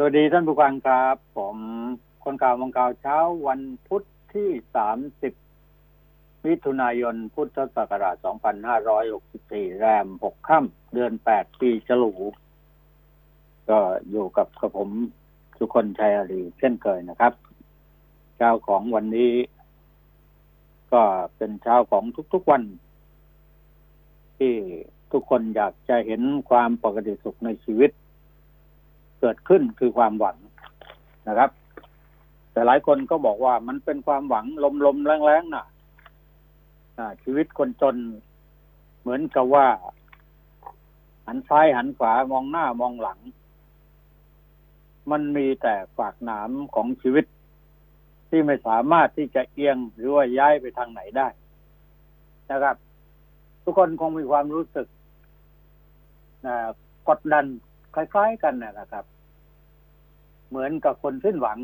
สวัสดีท่านผู้ฟังครับ ผมคนข่าวมองข่าวเช้าวันพุธที่สามสิบมิถุนายนพุทธศักราช2564แรม6ค่ำเดือน8ปีฉลู ก็อยู่กับกับผมสุกคนชัยอารีเช่นเคยนะครับ เช้าของวันนี้ ก็เป็นเช้าของทุกๆวัน ที่ทุกคนอยากจะเห็นความปกติสุขในชีวิต เกิดขึ้นคือความหวังนะครับ แต่หลายคนก็บอกว่ามันเป็นความหวังลมๆแรงๆน่ะชีวิตคนจนเหมือนกับว่า หันซ้ายหันขวามองหน้ามองหลัง มันมีแต่ฝากหนามของชีวิตที่ไม่สามารถที่จะเอียงหรือว่าย้ายไปทางไหนได้นะครับ ทุกคนคงมีความรู้สึกกดดัน คล้ายๆกันนะครับ เหมือนกับคนสิ้นหวัง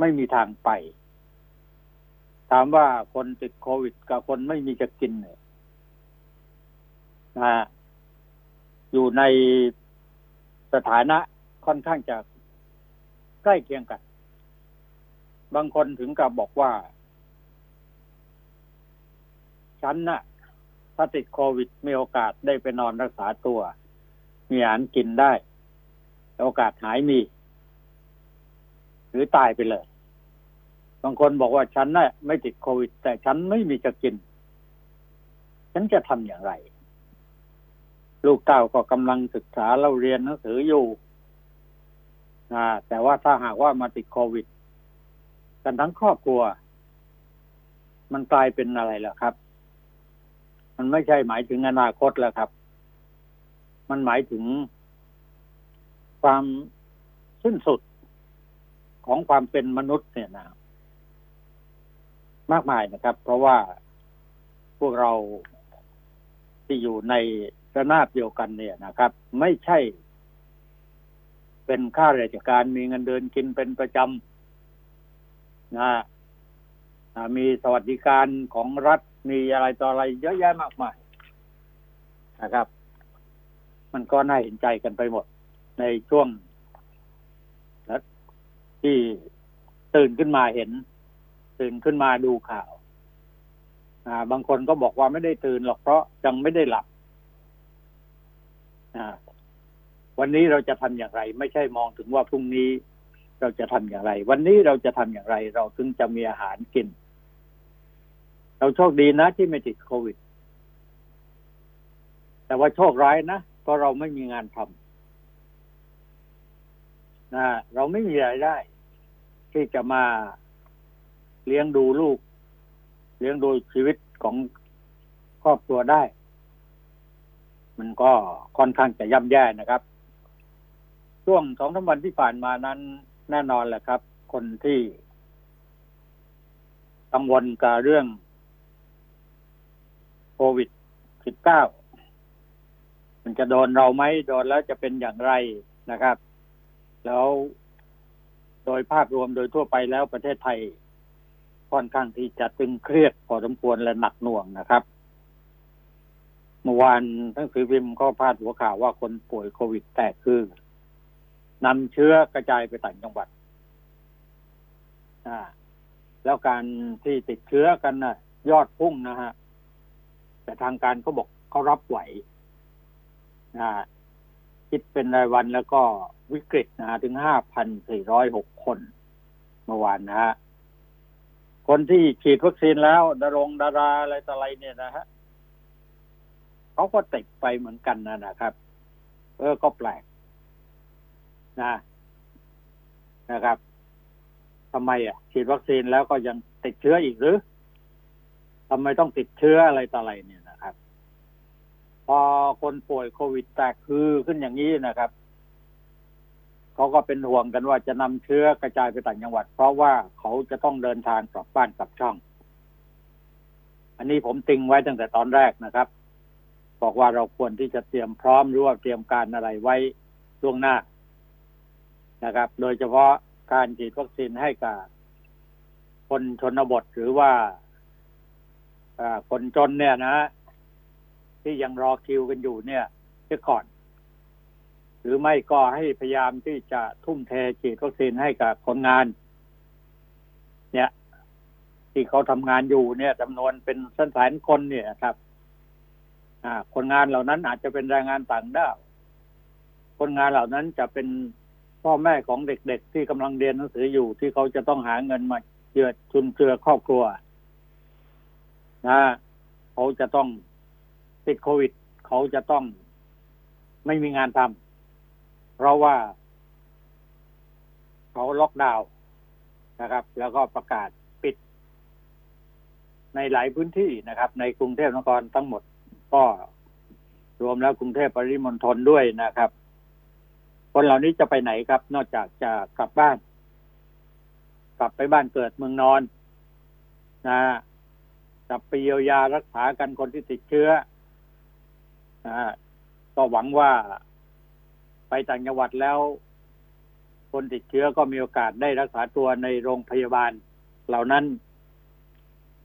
ไม่มีทางไป ถามว่าคนติดโควิดกับคนไม่มีจะกินเนี่ยนะอยู่ในสถานะค่อนข้างจะใกล้เคียงกัน บางคนถึงกับบอกว่า ฉันนะ่ะถ้าติดโควิดมีโอกาสได้ไปนอนรักษาตัว มีอาหารกินได้ โอกาสหายมี หรือตายไปเลย บางคนบอกว่าฉันน่ะไม่ติดโควิด แต่ฉันไม่มีจะกิน ฉันจะทำอย่างไร ลูกเต้าก็กำลังศึกษาเราเรียนหนังสืออยู่แต่ว่าถ้าหากว่ามาติดโควิด กันทั้งครอบครัว มันกลายเป็นอะไรล่ะครับ มันไม่ใช่หมายถึงอนาคตแล้วครับ มันหมายถึงความสิ้นสุดของความเป็นมนุษย์เนี่ยนะมากมายนะครับ เพราะว่าพวกเราที่อยู่ในระนาบเดียวกันเนี่ยนะครับ ไม่ใช่ เป็นข้าราชการมีเงินเดือนกินเป็นประจำนะมีสวัสดิการของรัฐมีอะไรต่ออะไรเยอะแยะมากมายนะครับ มันก็น่าเห็นใจกันไปหมด ในช่วงที่ตื่นขึ้นมาเห็น ตื่นขึ้นมาดูข่าว อ่า บางคนก็บอกว่าไม่ได้ตื่นหรอกเพราะยังไม่ได้หลับ อ่า วันนี้เราจะทำอย่างไร ไม่ใช่มองถึงว่าพรุ่งนี้เราจะทำอย่างไร วันนี้เราจะทำอย่างไร เราถึงจะมีอาหารกิน เราโชคดีนะที่ไม่ติดโควิด แต่ว่าโชคร้ายนะ ก็เราไม่มีงานทำนะเราไม่มีรายได้ ที่จะมาเลี้ยงดูลูก เลี้ยงดูชีวิตของครอบครัวได้ มันก็ค่อนข้างจะย่ำแย่นะครับ ช่วงสองสาวันที่ผ่านมานั้นแน่นอนแหละครับ คนที่กังวลกับเรื่องโควิดสิบเก้า มันจะโดนเราไหมโดนแล้วจะเป็นอย่างไรนะครับ แล้วโดยภาพรวมโดยทั่วไปแล้วประเทศไทยค่อนข้างที่จะตึงเครียดพอสมควรและหนักหน่วงนะครับเมื่อวานทั้งสือพิมพ์ก็พาดหัวข่าวว่าคนป่วยโควิดแตกคือนำเชื้อกระจายไปต่างจังหวัดอ่าแล้วการที่ติดเชื้อกันนะยอดพุ่งนะฮะ แต่ทางการเขาบอกเขารับไหว นะคิดเป็นรายวันแล้วก็วิกฤตนะฮะถึงห้าพันสี่ร้อยหกคนเมื่อวานนะฮะคนที่ฉีดวัคซีนแล้ว ดารงดาราอะไรต่ออะไรเนี่ยนะฮะเขาก็ติดไปเหมือนกันนะนะครับ เออก็แปลกนะนะครับทำไมอะ ฉีดวัคซีนแล้วก็ยังติดเชื้ออีกหรือทำไมต้องติดเชื้ออะไรต่ออะไรเนี่ย พอคนป่วยโควิดแตกคือขึ้นอย่างนี้นะครับเขาก็เป็นห่วงกันว่าจะนำเชื้อกระจายไปต่างจังหวัด เพราะว่าเขาจะต้องเดินทางกลับบ้านกลับช่อง อันนี้ผมติงไว้ตั้งแต่ตอนแรกนะครับ บอกว่าเราควรที่จะเตรียมพร้อมหรือว่าเตรียมการอะไรไว้ล่วงหน้านะครับ โดยเฉพาะการฉีดวัคซีนให้กับคนชนบทหรือว่าคนจนเนี่ยนะ ที่ยังรอคิวกันอยู่เนี่ยเสียก่อน หรือไม่ก็ให้พยายามที่จะทุ่มเทฉีดวัคซีนให้กับคนงาน เนี่ย ที่เขาทำงานอยู่เนี่ยจำนวนเป็นแสนคนเนี่ยครับ อ่า คนงานเหล่านั้นอาจจะเป็นแรงงานต่างด้าวคนงานเหล่านั้นจะเป็นพ่อแม่ของเด็กๆ ที่กำลังเรียนหนังสืออยู่ที่เขาจะต้องหาเงินมาเจือจุนเจือครอบครัว นะเขาจะต้อง ติดโควิด เขาจะต้องไม่มีงานทำเพราะว่า เขาล็อกดาวน์นะครับ แล้วก็ประกาศปิด ในหลายพื้นที่นะครับ ในกรุงเทพนครทั้งหมด ก็รวมแล้วกรุงเทพปริมณฑลด้วยนะครับ คนเหล่านี้จะไปไหนครับ นอกจากจะกลับบ้าน กลับไปบ้านเกิดเมืองนอนนะกลับไปเยียวยารักษากันคนที่ติดเชื้อ นะก็หวังว่าไปต่างจังหวัดแล้ว คนติดเชื้อก็มีโอกาสได้รักษาตัวในโรงพยาบาล เหล่านั้น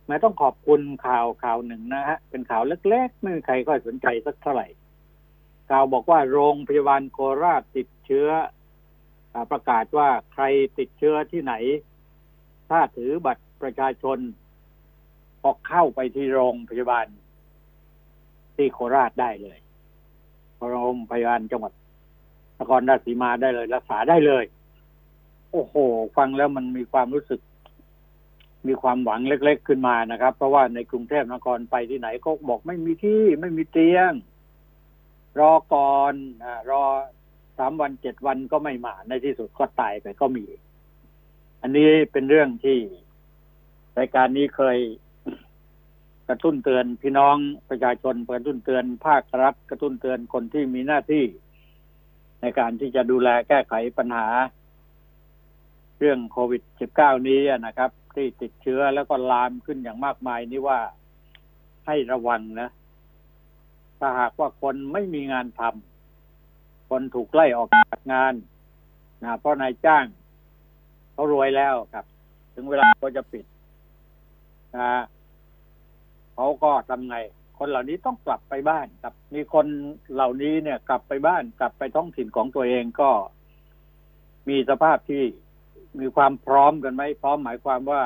ไม่ต้องขอบคุณข่าวข่าวหนึ่งนะฮะ เป็นข่าวเล็กๆไม่มีใครก็สนใจสักเท่าไหร่ ข่าวบอกว่าโรงพยาบาลโคราชติดเชื้ออประกาศว่าใครติดเชื้อที่ไหน ถ้าถือบัตรประชาชนพอเข้าไปที่โรงพยาบาล ที่โคราชได้เลยโรงพยาบาลจังหวัดนครราชสีมาได้เลย รักษาได้เลย โอ้โห ฟังแล้วมันมีความรู้สึก มีความหวังเล็ก ๆ ขึ้นมานะครับ เพราะว่าในกรุงเทพนครไปที่ไหนก็บอกไม่มีที่ไม่มีเตียง รอก่อนอรอสามวันเจ็ดวันก็ไม่มาในที่สุดก็ตายไปก็มี อันนี้เป็นเรื่องที่รายการนี้เคย กระตุ้นเตือนพี่น้องประชาชนกระตุ้นเตือนภาครัฐกระตุ้นเตือนคนที่มีหน้าที่ ในการที่จะดูแลแก้ไขปัญหา เรื่องโควิด -19 นี้นะครับ ที่ติดเชื้อแล้วก็ลามขึ้นอย่างมากมายนี่ว่าให้ระวังนะ ถ้าหากว่าคนไม่มีงานทำคนถูกไล่ออกจากงานนะเพราะนายจ้างเขารวยแล้วครับ ถึงเวลาก็จะปิดนะ เขาก็ทำไง คนเหล่านี้ต้องกลับไปบ้านครับ มีคนเหล่านี้เนี่ย กลับไปบ้านกลับไปท้องถิ่นของตัวเองก็ มีสภาพที่มีความพร้อมกันไหมพร้อมหมายความว่า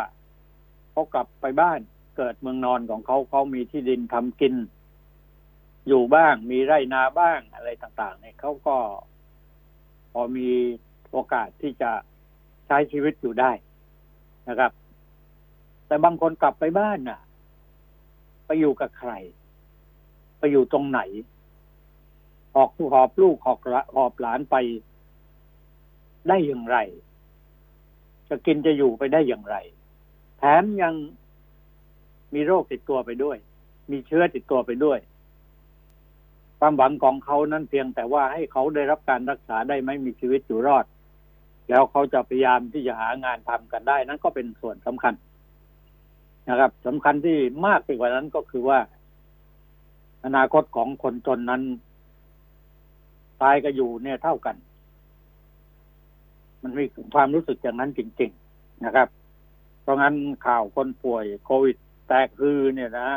เขากลับไปบ้านเกิดเมืองนอนของเขาเขามีที่ดินทำกิน อยู่บ้าง มีไร่นาบ้างอะไรต่าง ๆ เนี่ยเขาก็พอมีโอกาสที่จะใช้ชีวิตอยู่ได้นะครับ แต่บางคนกลับไปบ้านน่ะ ไปอยู่กับใคร ไปอยู่ตรงไหน ออกหอบลูกหอบหอบหลานไป ได้อย่างไร จะกินจะอยู่ไปได้อย่างไร แถมยังมีโรคติดตัวไปด้วย มีเชื้อติดตัวไปด้วย ความหวังของเขานั้นเพียงแต่ว่าให้เขาได้รับการรักษาได้ไม่มีชีวิตอยู่รอด แล้วเขาจะพยายามที่จะหางานทำกันได้ นั้นก็เป็นส่วนสำคัญ นะครับสำคัญที่มากไปกว่านั้นก็คือว่า อนาคตของคนจนนั้น ตายก็อยู่เนี่ยเท่ากัน มันมีความรู้สึกอย่างนั้นจริง ๆนะครับ เพราะงั้นข่าวคนป่วยโควิดแตกคือเนี่ยนะ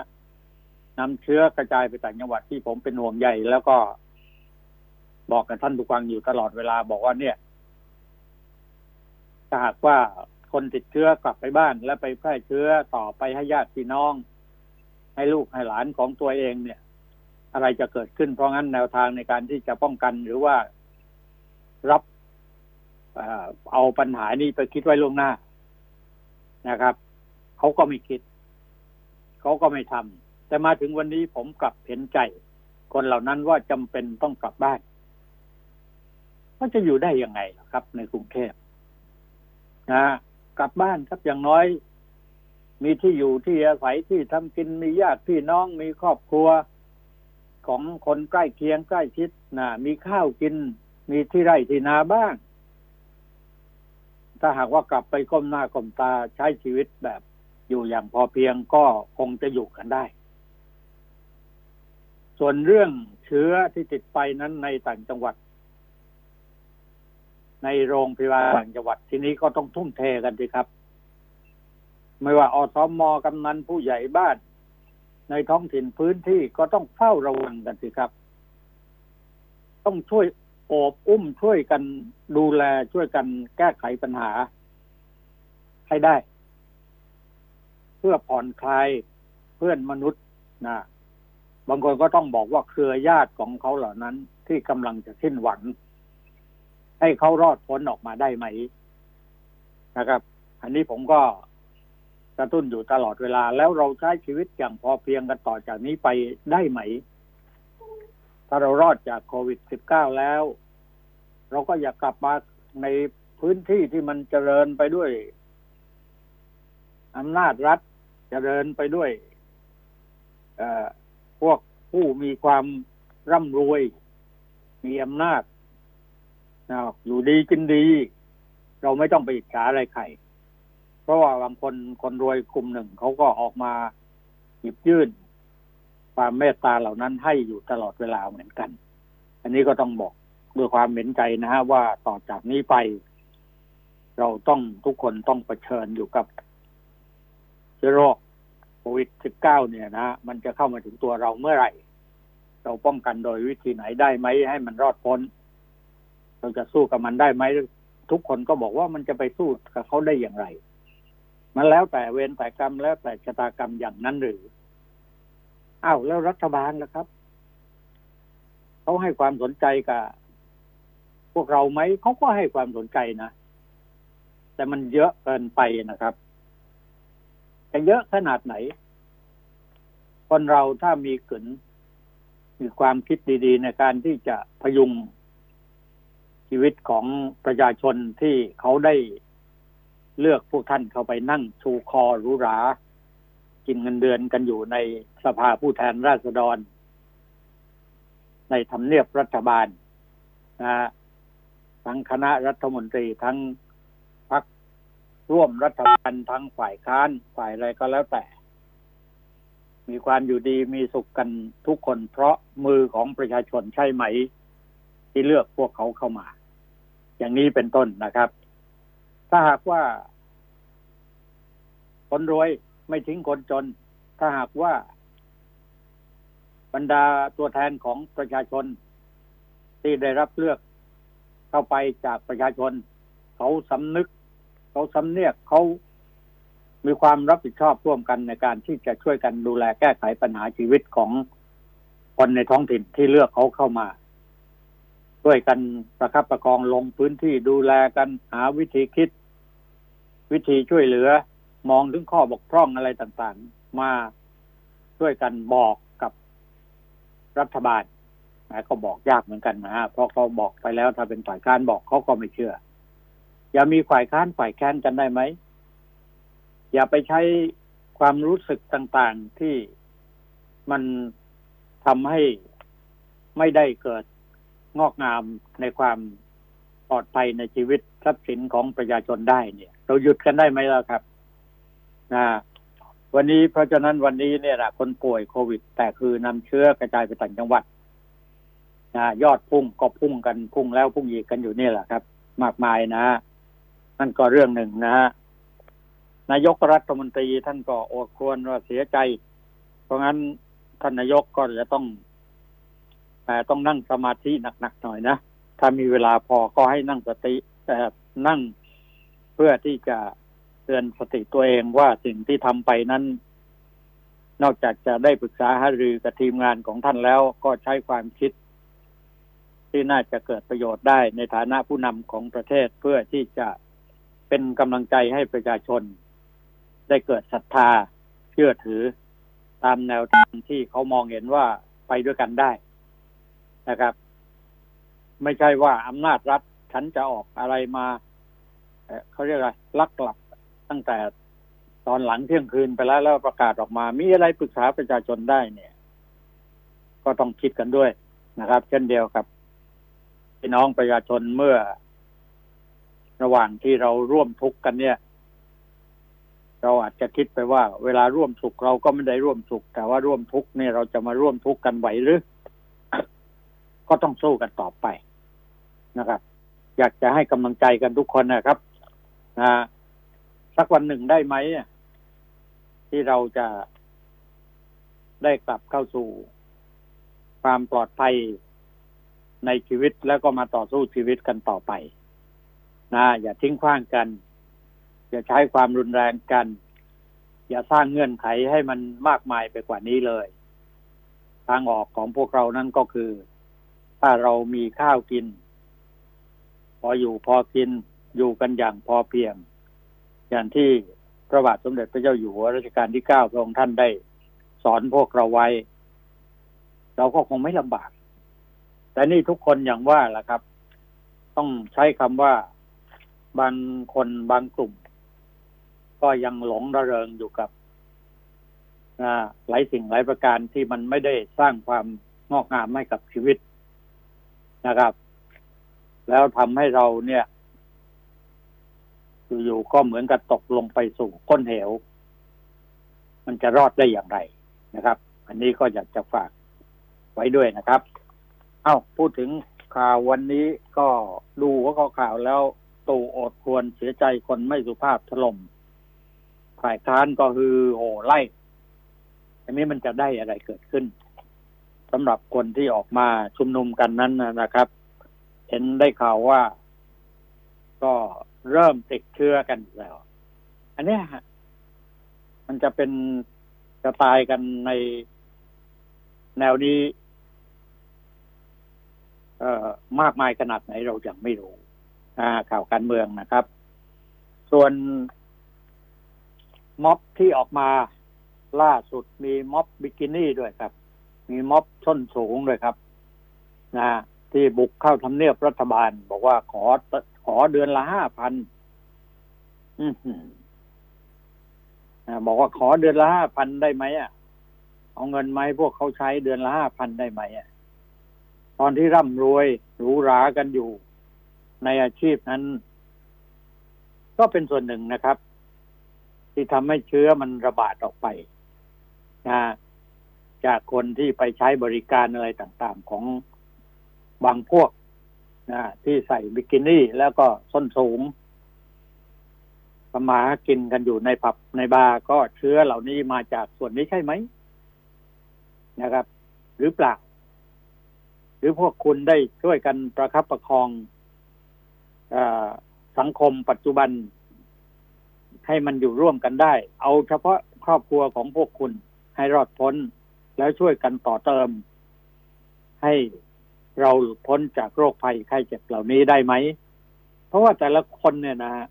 นำเชื้อกระจายไปต่างจังหวัดที่ผมเป็นห่วงใหญ่ แล้วก็บอกกับท่านผู้ฟังอยู่ตลอดเวลาบอกว่าเนี่ยถ้าหากว่า คนติดเชื้อกลับไปบ้าน แล้วไปแพร่เชื้อต่อไปให้ญาติพี่น้อง ให้ลูกให้หลานของตัวเองเนี่ย อะไรจะเกิดขึ้นเพราะงั้นแนวทางในการที่จะป้องกันหรือว่ารับเอาปัญหานี้ไปคิดไว้ล่วงหน้านะครับเขาก็ไม่คิดเขาก็ไม่ทำแต่มาถึงวันนี้ผมกลับเห็นใจ คนเหล่านั้นว่าจำเป็นต้องกลับบ้านก็จะอยู่ได้ยังไงครับ ในกรุงเทพนะ กลับบ้านครับอย่างน้อย มีที่อยู่ที่อาศัยที่ทำกินมีญาติพี่น้องมีครอบครัวของคนใกล้เคียงใกล้ชิดนะมีข้าวกิน มีที่ไร่ที่นาบ้าง ถ้าหากว่ากลับไปก้มหน้าก้มตาใช้ชีวิตแบบอยู่อย่างพอเพียงก็คงจะอยู่กันได้ ส่วนเรื่องเชื้อที่ติดไปนั้นในต่างจังหวัด ในโรงพยาบาลต่างจังหวัดทีนี้ก็ต้องทุ่มเทกันสิครับ ไม่ว่าอสมกำนันผู้ใหญ่บ้าน ในท้องถิ่นพื้นที่ก็ต้องเฝ้าระวังกันสิครับ ต้องช่วยโอบอุ้มช่วยกันดูแลช่วยกันแก้ไขปัญหา ให้ได้ เพื่อผ่อนคลายเพื่อนมนุษย์นะบางคนก็ต้องบอกว่าเครือญาติของเขาเหล่านั้นที่กำลังจะสิ้นหวัง ให้เขารอดพ้นออกมาได้ไหมนะครับ อันนี้ผมก็กระตุ้นอยู่ตลอดเวลา แล้วเราใช้ชีวิตอย่างพอเพียงกันต่อจากนี้ไปได้ไหม ถ้าเรารอดจากโควิด -19 แล้ว เราก็อยากกลับมาในพื้นที่ที่มันเจริญไปด้วยอำนาจรัฐเจริญไปด้วยพวกผู้มีความร่ำรวย มีอำนาจ อยู่ดีกินดี เราไม่ต้องไปอิจฉาอะไรใครเพราะว่าบางคนคนรวยกลุ่มหนึ่งเขาก็ออกมาหยิบยื่น ความเมตตาเหล่านั้นให้อยู่ตลอดเวลาเหมือนกัน อันนี้ก็ต้องบอกด้วยความเห็นใจนะฮะว่าต่อจากนี้ไป เราต้องทุกคนต้องเผชิญอยู่กับเชื้อโรคโควิด -19 เนี่ยนะมันจะเข้ามาถึงตัวเราเมื่อไหร่ เราป้องกันโดยวิธีไหนได้ไหมให้มันรอดพ้น เราจะสู้กับมันได้ไหมทุกคนก็บอกว่ามันจะไปสู้กับเขาได้อย่างไร มันแล้วแต่เวรแต่กรรมแล้วแต่ชะตากรรมอย่างนั้นหรืออ้าวแล้วรัฐบาลล่ะครับเขาให้ความสนใจกับพวกเราไหมเขาก็ให้ความสนใจนะแต่มันเยอะเกินไปนะครับจะเยอะขนาดไหน คนเราถ้ามีกึนมีความคิดดี ๆ ในการที่จะพยุง ชีวิตของประชาชนที่เขาได้เลือกพวกท่านเข้าไปนั่งชูคอรูรา กินเงินเดือนกันอยู่ในสภาผู้แทนราษฎร ในทำเนียบรัฐบาลนะทั้งคณะรัฐมนตรีทั้งร่วมรัฐบาลทั้งฝ่ายค้านฝ่ายอะไรก็แล้วแต่ มีความอยู่ดีมีสุขกันทุกคนเพราะมือของประชาชนใช่ไหม ที่เลือกพวกเขาเข้ามา อย่างนี้เป็นต้นนะครับ ถ้าหากว่า คนรวยไม่ทิ้งคนจน ถ้าหากว่า บรรดาตัวแทนของประชาชน ที่ได้รับเลือกเข้าไปจากประชาชน เขาสำนึก เขาสำเนียกเขามีความรับผิดชอบร่วมกันในการที่จะช่วยกันดูแลแก้ไขปัญหาชีวิตของคนในท้องถิ่นที่เลือกเขาเข้ามา ช่วยกันประคับประคองลงพื้นที่ดูแลกันหาวิธีคิด วิธีช่วยเหลือ มองถึงข้อบกพร่องอะไรต่างๆ มาช่วยกันบอกกับรัฐบาลแต่ก็บอกยากเหมือนกันนะฮะเพราะเขาบอกไปแล้วถ้าเป็นฝ่ายค้านบอกเขาก็ไม่เชื่อ อย่ามีฝ่ายค้านฝ่ายแค้นกันได้ไหมอย่าไปใช้ความรู้สึกต่างๆที่มันทำให้ไม่ได้เกิด งอกงามในความปลอดภัยในชีวิตทรัพย์สินของประชาชนได้เนี่ย เราหยุดกันได้ไหมล่ะครับนะวันนี้เพราะฉะนั้นวันนี้เนี่ยนะคนป่วยโควิด แต่คือนำเชื้อกระจายไปต่างจังหวัดนะยอดพุ่งก็พุ่งกันพุ่งแล้วพุ่งอีกกันอยู่นี่แหละครับ มากมายนะนั่นก็เรื่องหนึ่งนะฮะนายกรัฐมนตรีท่านก็โอดควรว่าเสียใจ เพราะงั้นท่านนายกก็จะต้อง ต่ต้องนั่งสมาธิหนักๆหน่อยนะ ถ้ามีเวลาพอก็ให้นั่งสติแต่นั่งเพื่อที่จะเตือนสติตัวเองว่าสิ่งที่ทำไปนั้น นอกจากจะได้ปรึกษาหารือกับทีมงานของท่านแล้วก็ใช้ความคิด ที่น่าจะเกิดประโยชน์ได้ในฐานะผู้นำของประเทศเพื่อที่จะเป็นกำลังใจให้ประชาชน ได้เกิดศรัทธาเชื่อถือ ตามแนวทางที่เขามองเห็นว่าไปด้วยกันได้ นะครับ ไม่ใช่ว่าอำนาจรัฐฉันจะออกอะไรมาเขาเรียกอะไรลักหลับตั้งแต่ตอนหลังเที่ยงคืนไปแล้วแล้วประกาศออกมา มีอะไรปรึกษาประชาชนได้เนี่ย ก็ต้องคิดกันด้วยนะครับ เช่นเดียวกับพี่น้องประชาชนเมื่อ ระหว่างที่เราร่วมทุกข์กันเนี่ย เราอาจจะคิดไปว่า เวลาร่วมสุขเราก็ไม่ได้ร่วมสุข แต่ว่าร่วมทุกข์เนี่ยเราจะมาร่วมทุกข์กันไหวหรือ ก็ต้องสู้กันต่อไปนะครับ อยากจะให้กำลังใจกันทุกคนนะครับนะสักวันหนึ่งได้ไหมที่เราจะได้กลับเข้าสู่ความปลอดภัยในชีวิตแล้วก็มาต่อสู้ชีวิตกันต่อไปนะอย่าทิ้งขว้างกัน อย่าใช้ความรุนแรงกัน อย่าสร้างเงื่อนไขให้มันมากมายไปกว่านี้เลย ทางออกของพวกเรานั่นก็คือ ถ้าเรามีข้าวกิน พออยู่พอกินอยู่กันอย่างพอเพียง อย่างที่พระบาทสมเด็จพระเจ้าอยู่หัวรัชกาลที่เก้าพระองค์ท่านได้ สอนพวกเราไว้ เราก็คงไม่ลำบาก แต่นี่ทุกคนอย่างว่าล่ะครับ ต้องใช้คำว่าบางคนบางกลุ่ม ก็ยังหลงระเริงอยู่กับหลายสิ่งหลายประการที่มันไม่ได้สร้างความงอกงามให้กับชีวิต นะครับ แล้วทำให้เราเนี่ยอยู่ๆก็เหมือนกับตกลงไปสู่ก้นเหว มันจะรอดได้อย่างไรนะครับ อันนี้ก็อยากจะฝากไว้ด้วยนะครับ เอา้าพูดถึงข่าววันนี้ก็ดูว่าข่าวแล้วตู่อดควรเสียใจคนไม่สุภาพถล่มฝ่ายค้านก็คือโหไล่อันนี้มันจะได้อะไรเกิดขึ้นำหรับคนที่ออกมาชุมนุมกันนั้นนะครับ เห็นได้ข่าวว่าก็เริ่มติดเชื้อกันแล้ว อันนี้มันจะเป็นจะตายกันในแนวนี้เอ่อมากมายขนาดไหนเรายังไม่รู้ข่าวการเมืองนะครับ ส่วนม็อบที่ออกมาล่าสุดมีม็อบบิกินี่ด้วยครับ มีม็อบชนสูงด้วยครับ นะที่บุกเข้าทำเนียบรัฐบาล บอกว่าขอขอเดือนละห้าพันบอกว่าขอเดือนละห้าพันได้ไหมอะ เอาเงินไหมพวกเขาใช้เดือนละห้าพันได้ไหมอะ ตอนที่ร่ำรวยหรูหรากันอยู่ ในอาชีพนั้น ก็เป็นส่วนหนึ่งนะครับ ที่ทำให้เชื้อมันระบาดออกไปนะ จากคนที่ไปใช้บริการอะไรต่างๆของบางพวกนะที่ใส่บิกินี่แล้วก็ส้นสูงสมากินกันอยู่ในผับในบาร์ก็เชื้อเหล่านี้มาจากส่วนนี้ใช่ไหมนะครับ หรือเปล่า หรือพวกคุณได้ช่วยกันประคับประคองอสังคมปัจจุบัน ให้มันอยู่ร่วมกันได้ เอาเฉพาะครอบครัวของพวกคุณให้รอดพ้น แล้วช่วยกันต่อเติม ให้เราพ้นจากโรคภัยไข้เจ็บเหล่านี้ได้ไหม เพราะว่าแต่ละคนเนี่ยนะฮะ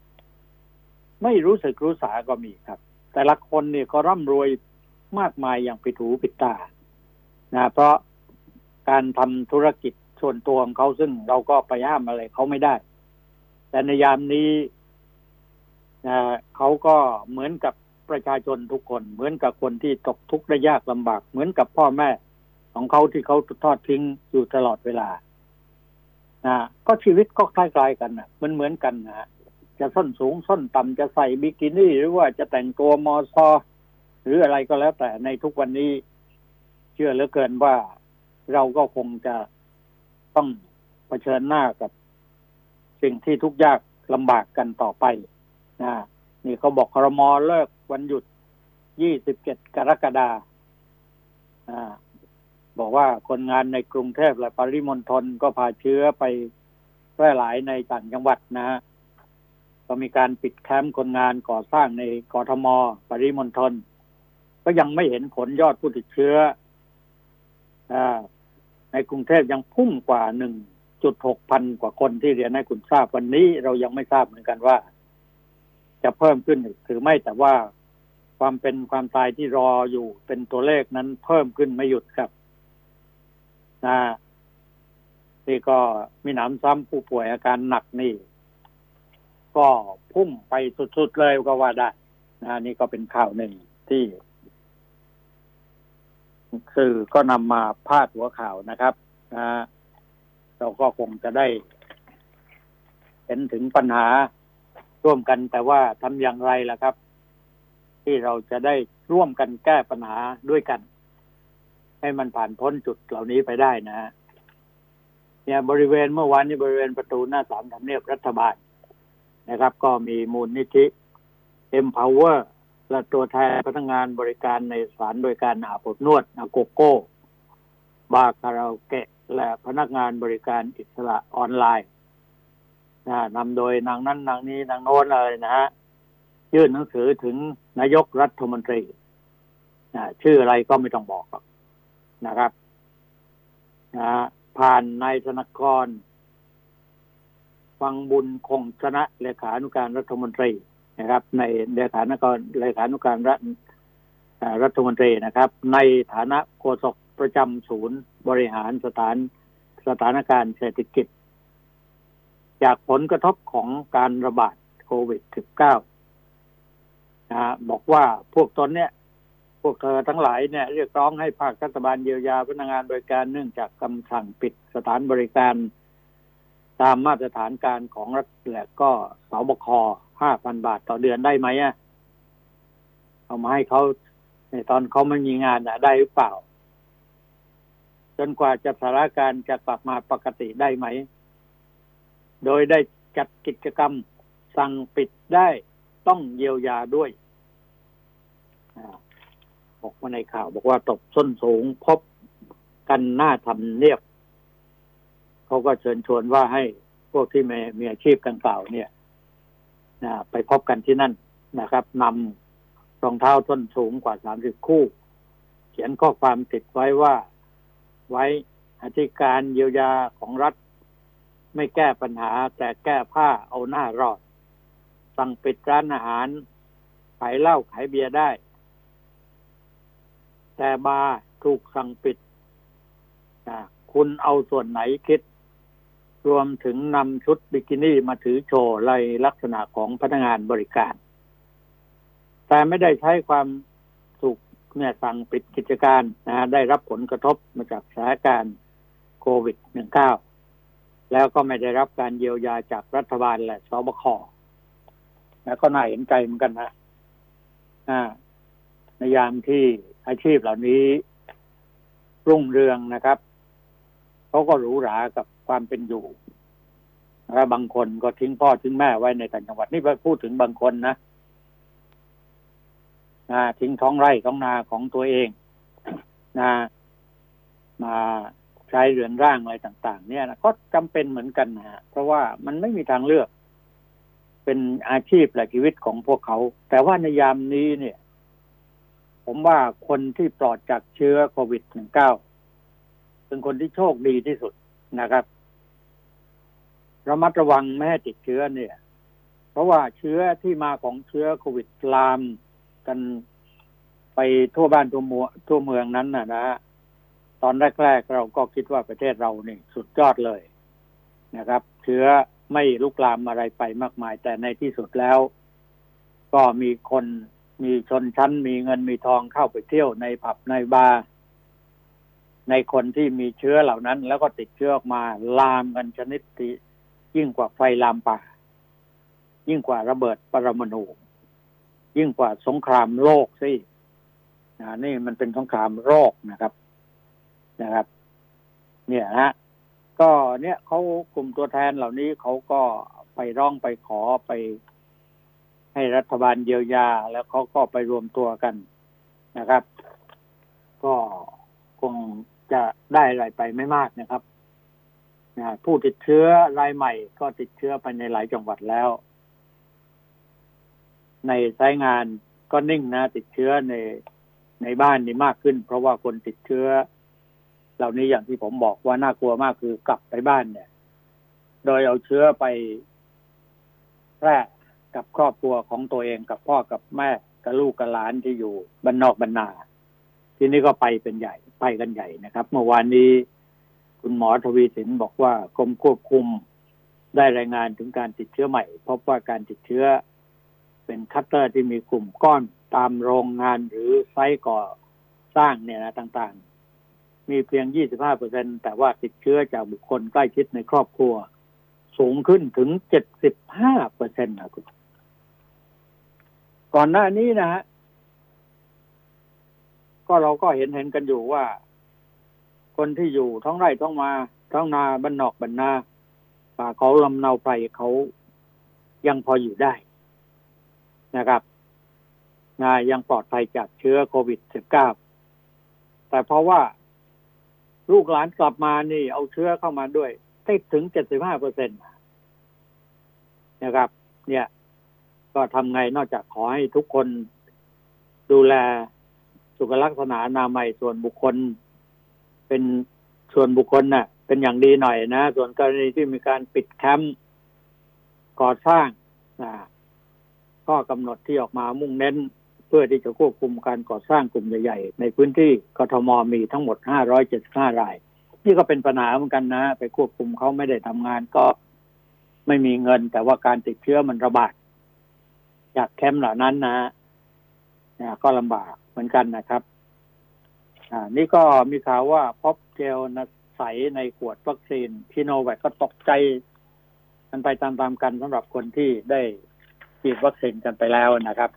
ไม่รู้สึกรู้สาก็มีครับ แต่ละคนเนี่ยก็ร่ำรวยมากมายอย่างปิดหูปิดตานะเพราะการทำธุรกิจส่วนตัวของเขาซึ่งเราก็ไปห้ามอะไรเขาไม่ได้ แต่ในยามนี้นะเขาก็เหมือนกับ ประชาชนทุกคน เหมือนกับคนที่ตกทุกข์ได้ยากลำบาก เหมือนกับพ่อแม่ของเขาที่เขาทอดทิ้งอยู่ตลอดเวลานะก็ชีวิตก็คล้ายๆกันนะมันเหมือนกันนะจะส้นสูงส้นต่ำจะใส่บิกินี่ หรือว่าจะแต่งตัวมอซอหรืออะไรก็แล้วแต่ในทุกวันนี้ เชื่อเหลือเกินว่าเราก็คงจะต้องเผชิญหน้ากับ สิ่งที่ทุกยากลำบากกันต่อไปนะนี่เขาบอกครมอเลิก วันหยุด 27 กรกฎาคมบอกว่าคนงานในกรุงเทพและปริมณฑลก็พาเชื้อไปแพร่หลายในต่างจังหวัดนะฮะก็มีการปิดแคมป์คนงานก่อสร้างในกรทม ปริมณฑลก็ยังไม่เห็นผลยอดผู้ติดเชื้ออในกรุงเทพยังพุ่งกว่าหนึ่งจุดหกพันกว่าคนที่เรียนให้คุณทราบวันนี้เรายังไม่ทราบเหมือนกันว่า จะเพิ่มขึ้นหรือไม่แต่ว่า ความเป็นความตายที่รออยู่เป็นตัวเลขนั้นเพิ่มขึ้นไม่หยุดครับนะนี่ก็มีหนำซ้ำผู้ป่วยอาการหนักนี่ ก็พุ่งไปสุดๆเลยก็ว่าได้นะนี่ก็เป็นข่าวหนึ่งที่สื่อก็นำมาพาดหัวข่าวนะครับนะเราก็คงจะได้ เห็นถึงปัญหาร่วมกันแต่ว่าทำอย่างไรล่ะครับ ที่เราจะได้ร่วมกันแก้ปัญหาด้วยกัน ให้มันผ่านพ้นจุดเหล่านี้ไปได้นะฮะเนี่ยบริเวณเมื่อวานนี้บริเวณประตูหน้าสามทำเนียบรัฐบาลนะครับ ก็มีมูลนิธิ Empower และตัวแทนพนักงานบริการในสถานบริการอาบอบนวดอาโกโก้ บาคาราโอเกะ และพนักงานบริการอิสระออนไลน์นะนำโดยนางนั้นนางนี้นางโน้นเลยนะฮะ ยื่นหนังสือถึงนายกรัฐมนตรีนะชื่ออะไรก็ไม่ต้องบอกนะครับนะผ่านนายธนกร ฟังบุญคงชนะเลขานุการรัฐมนตรีนะครับ ในเลขานุการเลขานุการรัฐรัฐมนตรีนะครับ ในฐานะโฆษกประจำศูนย์บริหารสถานสถานการณ์เศรษฐกิจ จากผลกระทบของการระบาดโควิด -19 นะบอกว่าพวกตนเนี่ย พวกเธอทั้งหลายเนี่ยเรียกร้องให้ภาครัฐบาลเยียวยาพนักงานบริการเนื่องจากคำสั่งปิดสถานบริการ ตามมาตรฐานการของรัฐและก็สบคห้าพันบาทต่อเดือนได้ไหมอะเอามาให้เขาในตอนเขาไม่มีงานอะได้หรือเปล่า จนกว่าจะสถานการณ์จะกลับมาปกติได้ไหม โดยได้จัดกิจกรรมสั่งปิดได้ ต้องเยียวยาด้วยบอกมาในข่าว บอกว่าตกส้นสูงพบกันหน้าทำเนียบเขาก็เชิญชวนว่าให้พวกที่มีมีอาชีพกันกล่าวเนี่ยไปพบกันที่นั่นนะครับนำรองเท้าส้นสูงกว่าสามสิบคู่ เขียนข้อความติดไว้ว่าไว้อธิการเยียวยาของรัฐ ไม่แก้ปัญหาแต่แก้ผ้าเอาหน้ารอด สั่งปิดร้านอาหาร ขายเหล้าขายเบียร์ได้ แต่บาร์ถูกสั่งปิดคุณเอาส่วนไหนคิด รวมถึงนำชุดบิกินี่มาถือโชว์ในลักษณะของพนักงานบริการ แต่ไม่ได้ใช้ความถูกเนี่ยสั่งปิดกิจการนะได้รับผลกระทบมาจากสถานการณ์โควิด -19 แล้วก็ไม่ได้รับการเยียวยาจากรัฐบาลและสบค แล้วก็น่าเห็นใจเหมือนกันนะในยามที่อาชีพเหล่านี้รุ่งเรืองนะครับเขาก็หรูหรากับความเป็นอยู่นะบางคนก็ทิ้งพ่อทิ้งแม่ไว้ในต่างจังหวัดนี่พูดถึงบางคนนะนะทิ้งท้องไร่ท้องนาของตัวเองนะมาใช้เรือนร่างอะไรต่าง ๆ เนี่ยนะก็จำเป็นเหมือนกันนะเพราะว่ามันไม่มีทางเลือก เป็นอาชีพและชีวิตของพวกเขา แต่ว่าในยามนี้เนี่ย ผมว่าคนที่ปลอดจากเชื้อโควิด -19 เป็นคนที่โชคดีที่สุดนะครับระมัดระวังไม่ให้ติดเชื้อเนี่ย เพราะว่าเชื้อที่มาของเชื้อโควิดลามกันไปทั่วบ้านทั่วเมืองทั่วเมืองนั้นนะนะตอนแรกๆเราก็คิดว่าประเทศเราเนี่ยสุดยอดเลยนะครับ เชื้อ ไม่ลุกลามอะไรไปมากมาย แต่ในที่สุดแล้ว ก็มีคนมีชนชั้น มีเงินมีทองเข้าไปเที่ยวในผับในบาร์ในคนที่มีเชื้อเหล่านั้น แล้วก็ติดเชื้อออกมาลามกันชนิดที่ยิ่งกว่าไฟลามป่า ยิ่งกว่าระเบิดปรมาณูยิ่งกว่าสงครามโลกสินะนี่มันเป็นสงครามโรคนะครับนะครับ เนี่ยฮะ ก็เนี่ยเขากลุ่มตัวแทนเหล่านี้เขาก็ไปร้องไปขอไป ให้รัฐบาลเยียวยา แล้วเขาก็ไปรวมตัวกันนะครับ ก็คงจะได้อะไรไปไม่มากนะครับนะผู้ติดเชื้อรายใหม่ก็ติดเชื้อไปในหลายจังหวัดแล้ว ในสายงานก็นิ่งนะ ติดเชื้อในในบ้านนี่มากขึ้น เพราะว่าคนติดเชื้อ เหล่านี้อย่างที่ผมบอกว่าน่ากลัวมากคือกลับไปบ้านเนี่ย โดยเอาเชื้อไปแพร่กับครอบครัวของตัวเองกับพ่อกับแม่กับลูกกับหลานที่อยู่บ้านนอกบ้านนา ที่นี่ก็ไปเป็นใหญ่ไปกันใหญ่นะครับ เมื่อวานนี้ คุณหมอทวีสินบอกว่ากรมควบคุมได้รายงานถึงการติดเชื้อใหม่ พบว่าการติดเชื้อ เป็นคลัสเตอร์ที่มีกลุ่มก้อนตามโรงงานหรือไซต์ก่อสร้างเนี่ยนะต่างๆ มีเพียง 25เปอร์เซ็นแต่ว่าติดเชื้อจากบุคคลใกล้ชิดในครอบครัว สูงขึ้นถึง 75เปอร์เซ็นต์นะคุณก่อนหน้านี้นะฮะก็เราก็เห็นเห็นกันอยู่ว่า คนที่อยู่ท้องไร่ท้องมาท้องนาบ้านนอกบ้านนาป่าเขาลำเนาไพรเขายังพออยู่ได้นะครับนายังปลอดภัยจากเชื้อโควิด -19 แต่เพราะว่า ลูกหลานกลับมานี่ เอาเชื้อเข้ามาด้วยติดถึงเจ็ดสิบห้าเปอร์เซ็นตนะครับ เนี่ย ก็ทำไงนอกจากขอให้ทุกคนดูแลสุขลักษณะนามัยส่วนบุคคล เป็นส่วนบุคคลน่ะ เป็นอย่างดีหน่อยนะ ส่วนกรณีที่มีการปิดแคมป์ก่อสร้างนะก็กำหนดที่ออกมามุ่งเน้น พื่อที่จะควบคุมการก่อสร้างกลุ่มใหญ่ๆ ในพื้นที่กทมมีทั้งหมด 575 ราย นี่ก็เป็นปัญหาเหมือนกันนะ ไปควบคุมเขาไม่ได้ทำงานก็ไม่มีเงิน แต่ว่าการติดเชื้อมันระบาดจากแคมป์เหล่านั้นนะนะก็ลำบากเหมือนกันนะครับ อ่า นี่ก็มีข่าวว่าพบเจลนใสในขวดวัคซีนพีโนแวคก็ตกใจกันไปตามๆกันสำหรับคนที่ได้ฉีดวัคซีนกันไปแล้วนะครับ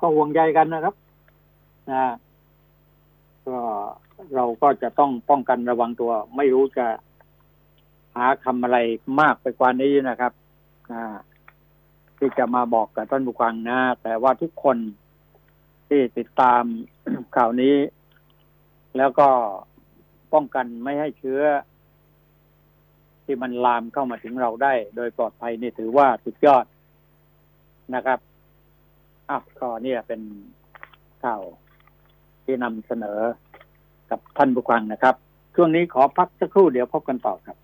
ก็ห่วงใยกันนะครับนะก็เราก็จะต้องป้องกันระวังตัว ไม่รู้จะหาคำอะไรมากไปกว่านี้นะครับอ่าที่จะมาบอกกับท่านผู้ฟังนะ แต่ว่าทุกคนที่ติดตามข่าวนี้ แล้วก็ป้องกันไม่ให้เชื้อ ที่มันลามเข้ามาถึงเราได้ โดยปลอดภัยนี่ถือว่าสุดยอดนะครับ อ้าวก็เนี่ยเป็นข่าวที่นำเสนอกับท่านผู้ฟังนะครับ ช่วงนี้ขอพักสักครู่เดี๋ยวพบกันต่อครับ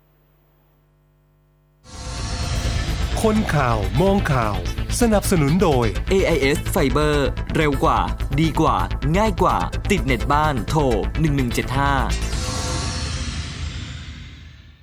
คนข่าวมองข่าว สนับสนุนโดย AIS Fiber เร็วกว่า ดีกว่า ง่ายกว่า ติดเน็ตบ้านโทร1175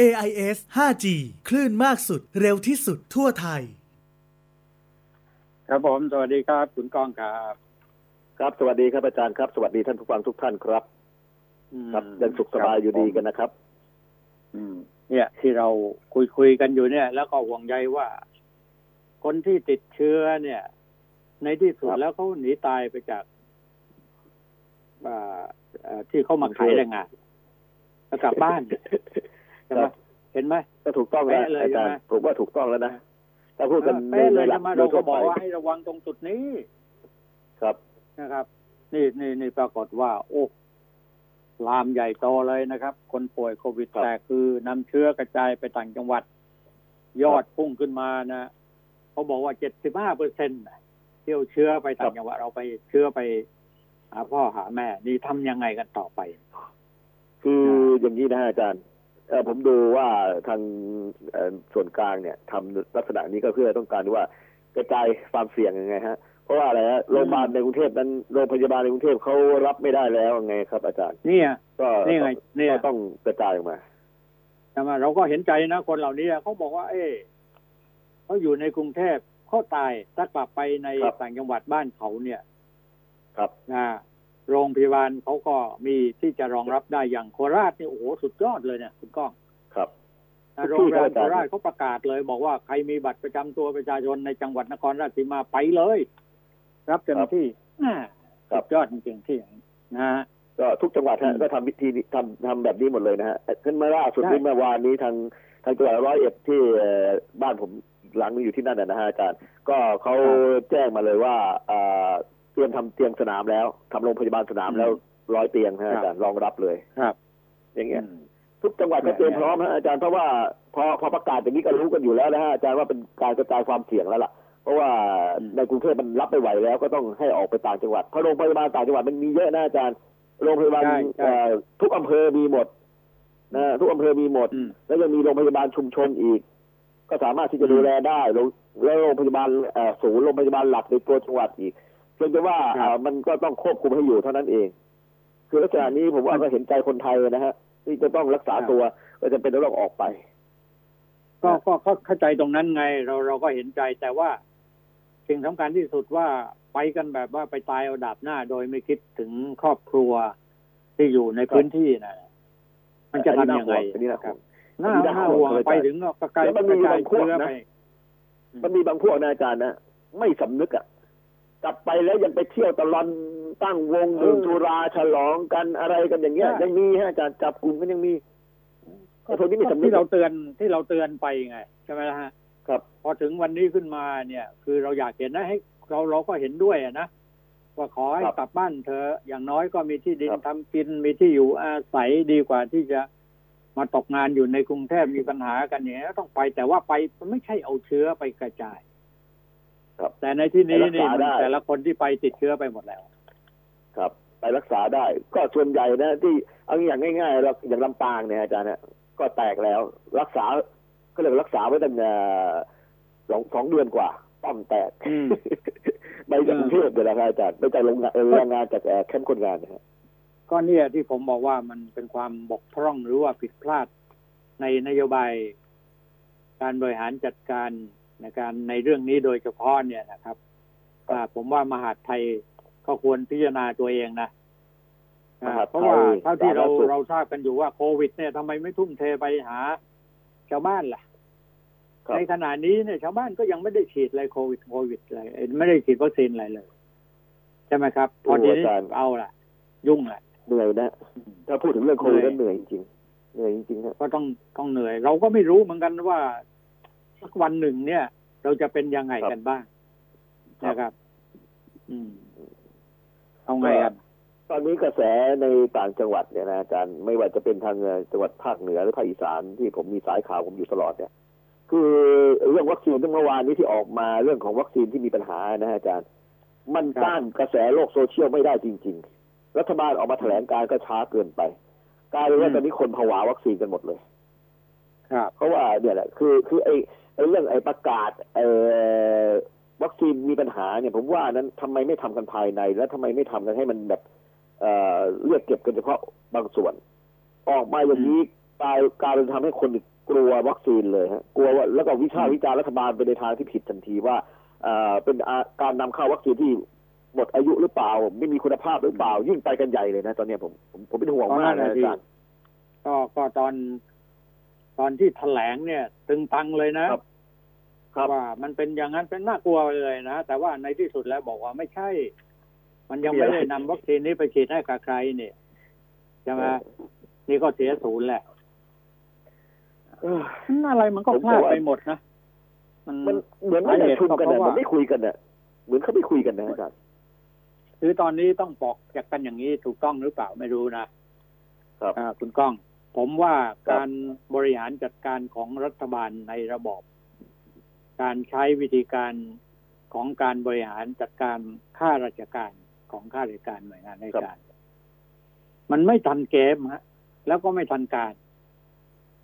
AIS 5G คลื่นมากสุดเร็วที่สุดทั่วไทย ครับผม สวัสดีครับ คุณกองครับ ครับ สวัสดีครับอาจารย์ครับ สวัสดีท่านผู้ฟังทุกท่านครับอืมครับยังสุขสบายอยู่ดีกันนะครับ อืม เนี่ยที่เราคุยคุยกันอยู่เนี่ย แล้วก็ห่วงใยว่า คนที่ติดเชื้อเนี่ย ในที่สุดครับแล้วเขาหนีตายไปจากอ่าเอ่อที่เขามาขายแรงงานแล้วกลับบ้าน ใช่ไหมครับเห็นไหมก็ถูกต้องแล้วเป๊ะเลยอาจารใช่ย์ไหมผมว่าถูกต้องแล้วนะถ้าพูดกันเออเป๊ะเลยหลัใช่ไหมโดเรายก็ทั่วบไปอกว่าให้ระวังตรงจุดนี้ ครับนะครับ นี่นี่นี่ปรากฏว่า โอ้ลามใหญ่โตเลยนะครับ คนป่วยโควิดครับแต่คือนำเชื้อกระจายไปต่างจังหวัด ยอดพุ่งขึ้นมานะเขาบอกว่าเจ็ดสิบห้าเปอร์เซ็นต์เที่ยวเชื้อไปต่างจังหวัดเราไปเชื้อไปหาพ่อหาแม่ นี่ทำยังไงกันต่อไป คืออย่างนี้นะฮะอาจารย์เอ่อ ผมดูว่าทางเอ่อส่วนกลางเนี่ยทำลักษณะนี้ก็เพื่อต้องการว่ากระจายความเสี่ยงยังไงฮะเพราะว่าอะไรฮะโรงพยาบาลในกรุงเทพนั้นโรงพยาบาลในกรุงเทพเขารับไม่ได้แล้วยังไงครับ อาจารย์เนี่ยก็นี่ไงเนี่ยก็ต้องกระจายออกมาใช่ไหมเราก็เห็นใจนะคนเหล่านี้เขาบอกว่า เอ๊ะเขาอยู่ในกรุงเทพเขาตายถ้ากลับไปในครับต่างจังหวัดบ้านเขาเนี่ย ครับนะ โรงพยาบาลเขาก็มีที่จะรองรับได้อย่างโคราชนี่โอ้โหสุดยอดเลยเนี่ยคุณก้องครับนะทุโรกงที่พยาบาลครับโคอาจารย์ราชเขาประกาศเลย บอกว่าใครมีบัตรประจำตัวประชาชนในจังหวัดนครราชสีมาไปเลย รับเต็มที่อ่าครับสุดยอดจริงๆที่อย่างนี้นะฮะก็ทุกจังหวัดอืฮะมก็ทำวิธีนี้ทำทำแบบนี้หมดเลยนะฮะขึ้นมาล่าสุดใช่ที่เมื่อวานนี้ทางทางจังหวัดร้อยเอ็ดที่เอ่อบ้านผมหลังนึงอยู่ที่นั่นนะนะฮะอาจารย์ ก็เขาแจ้งมาเลยว่า เอ่อเตรียมทำเตียงสนามแล้วทำโรงพยาบาลสนามแล้วร้อยเตียงฮะอาจารย์รองรับเลยครับ อย่างเงี้ยอืมทุกจังหวัดก็เตรียมพร้อมฮะอาจารย์เพราะว่าพอพอประกาศอย่างนี้ก็รู้กันอยู่แล้วนะฮะอาจารย์ว่าเป็นการกระจายความเสี่ยงแล้วล่ะ เพราะว่าอืมในกรุงเทพมันรับไม่ไหวแล้วก็ต้องให้ออกไปต่างจังหวัดเพราะโรงพยาบาลต่างจังหวัดมันมีเยอะนะอาจารย์โรงพยาบาลใช่ใช่เอ่อทุกอำเภอมีหมดนะทุกอำเภอมีหมดอืมแล้วยังมีโรงพยาบาลชุมชนอีก ก็สามารถที่จะอืมดูแลได้โรงแล้วโรงพยาบาลเอ่อศูนย์โรงพยาบาลหลักในตัวจังหวัดอีก เพียงแต่ว่าครับเอ่อมันก็ต้องควบคุมให้อยู่เท่านั้นเอง คือลักษณะนี้ผมว่าก็เห็นใจคนไทยนะฮะที่จะต้องรักษาตัวก็จะเป็นต้องออกไปก็ก็ก็เข้าใจตรงนั้นไง เราเราก็เห็นใจแต่ว่าสิ่งสำคัญที่สุดว่าไปกันแบบว่าไปตายเอาดาบหน้า โดยไม่คิดถึงครอบครัวที่อยู่ในพื้นที่นะมันจะทำยังไงอันนี้น่าห่วงน่าอันนี้น่าน่าห่ห่ววงงเลยไปอาจารย์ถึงก็กลายแล้วมันกมีระจายบางพวกเชื้อนะไปมันมีบางพวกนะอาจารย์นะไม่สำนึกอะ กลับไปแล้วยังไปเที่ยวตะลอนตั้งวงดื่มสุราฉลองกันอะไรกันอย่างเงี้ย ยังมีฮะอาจารย์จับกลุ่มกันยังมีไอ้พวกนี้ไม่สำนึกที่เราเตือนที่เราเตือนไปไงใช่ไหมล่ะฮะ ครับ พอถึงวันนี้ขึ้นมาเนี่ย คือเราอยากเห็นนะให้เราเราก็เห็นด้วยอะนะว่าขอให้ครับกลับบ้านเธอะอย่างน้อยก็มีที่ดินครับทำกินมีที่อยู่อาศัยดีกว่าที่จะมาตกงานอยู่ในกรุงเทพมีปัญหากันเนี่ยต้องไปแต่ว่าไปไม่ใช่เอาเชื้อไปกระจาย ครับ แต่ในที่นี้ไปรักนี่ษาได้แต่ละคนที่ไปติดเชื้อไปหมดแล้ว ครับ ไปรักษาได้ ก็ส่วนใหญ่นะที่เอาอย่างง่ายๆเราอย่างลำปางเนี่ยอาจารย์เนี่ยก็แตกแล้ว รักษาก็เลยกรักษาไว้ตั้งแต่สองสองเดือนกว่าป้อมแตกอืมไปจากกรุงเทพเลยนะครับอาจารย์ไปจากโรงงานเอ่อแรงงานจากเอ่อแคมป์คนงานนะฮะก็เนี่ยที่ผมบอกว่ามันเป็นความบกพร่องหรือว่าผิดพลาดในนโยบาย การบริหารจัดการ ในการในเรื่องนี้โดยเฉพาะเนี่ยนะครับอ่าผมว่ามหาดไทยก็ควรพิจารณาตัวเองนะอ่ามหาดไทยเพราะว่าเท่าที่เราสาธารณสุขเราทราบกันอยู่ว่าโควิด เนี่ยทำไมไม่ทุ่มเทไปหาชาวบ้านล่ะครับในขณะนี้เนี่ยชาวบ้านก็ยังไม่ได้ฉีดอะไรโควิดโควิดอะไรเอ่อไม่ได้ฉีดวัคซีนอะไรเลยใช่ไหมครับ พอดีนี้เอาล่ะ ยุ่งแหละเหนื่อยนะถ้าพูดถึงเรื่องโควิดเหนื่ก็อยเหนื่อยจริงๆเหนื่อยจริงๆฮะก็ต้องต้องเหนื่อย เราก็ไม่รู้เหมือนกันว่า สักวันหนึ่งเนี่ย เราจะเป็นยังไงกันบ้างนะครับ อืมเอาไงกันตอนนี้กระแสในต่างจังหวัดเนี่ยนะอาจารย์ไม่ว่าจะเป็นทางเอ่อจังหวัดภาคเหนือหรือภาคอีสานที่ผมมีสายข่าวผมอยู่ตลอดเนี่ย คือเรื่องวัคซีนที่เมื่อวานนี้ที่ออกมาเรื่องของวัคซีนที่มีปัญหานะฮะอาจารย์ มันครับต้านกระแสโลกโซเชียลไม่ได้จริง ๆ รัฐบาลออกมาแถลงการก็ช้าเกินไปกลายเป็นว่าตอนนี้คนผวาวัคซีนกันหมดเลยครับเพราะว่าเนี่ยแหละคือคือไอ้ไอ้ เรื่องไอ้ประกาศเอ่อวัคซีนมีปัญหาเนี่ยผมว่านั้นทำไมไม่ทำกันภายใน แล้วทำไมไม่ทำกันให้มันแบบเอ่อเรียกเก็บกันเฉพาะบางส่วน ออกมาอย่างนี้กลายกลายเป็นทำให้คนกลัววัคซีนเลยฮะกลัวว่าแล้วก็วิชาวิจารณ์รัฐบาลไปในทางที่ผิดทันทีว่าเอ่อเป็นาการนำเข้าวัคซีนที่หมดอายุหรือเปล่า ไม่มีคุณภาพหรือเปล่ายิ่งไปกันใหญ่เลยนะ ตอนนี้ผมผมผมเป็นห่วงมากนะอาจารย์ก็ก็ตอน ตอนที่แถลงเนี่ย ตึงตังเลยนะครับครับว่ามันเป็นอย่างนั้นเป็นน่ากลัวเลยนะ แต่ว่าในที่สุดแล้วบอกว่าไม่ใช่ มันยังไม่ได้นำวัคซีนนี้ไปฉีดให้กับใครเนี่ยใช่ไหมนี่ก็เสียศูนย์แหละเอออะไรมันก็ผมพลาดบอกว่าไปหมดนะมันมันเหมือนไม่ได้สาเหตุชุมกันก็นะเพราะว่ามันไม่คุยกันนะเหมือนเขาไม่คุยกันนะอาจารย์คือตอนนี้ต้องบอกจากกันอย่างนี้ถูกต้องหรือเปล่าไม่รู้นะครับอ่าคุณก้อง ผมว่าครับการบริหารจัดการของรัฐบาลในระบอบ การใช้วิธีการของการบริหารจัดการข้าราชการของข้าราชการหน่วยงานราชการ มันไม่ทันเกมฮะ แล้วก็ไม่ทันการ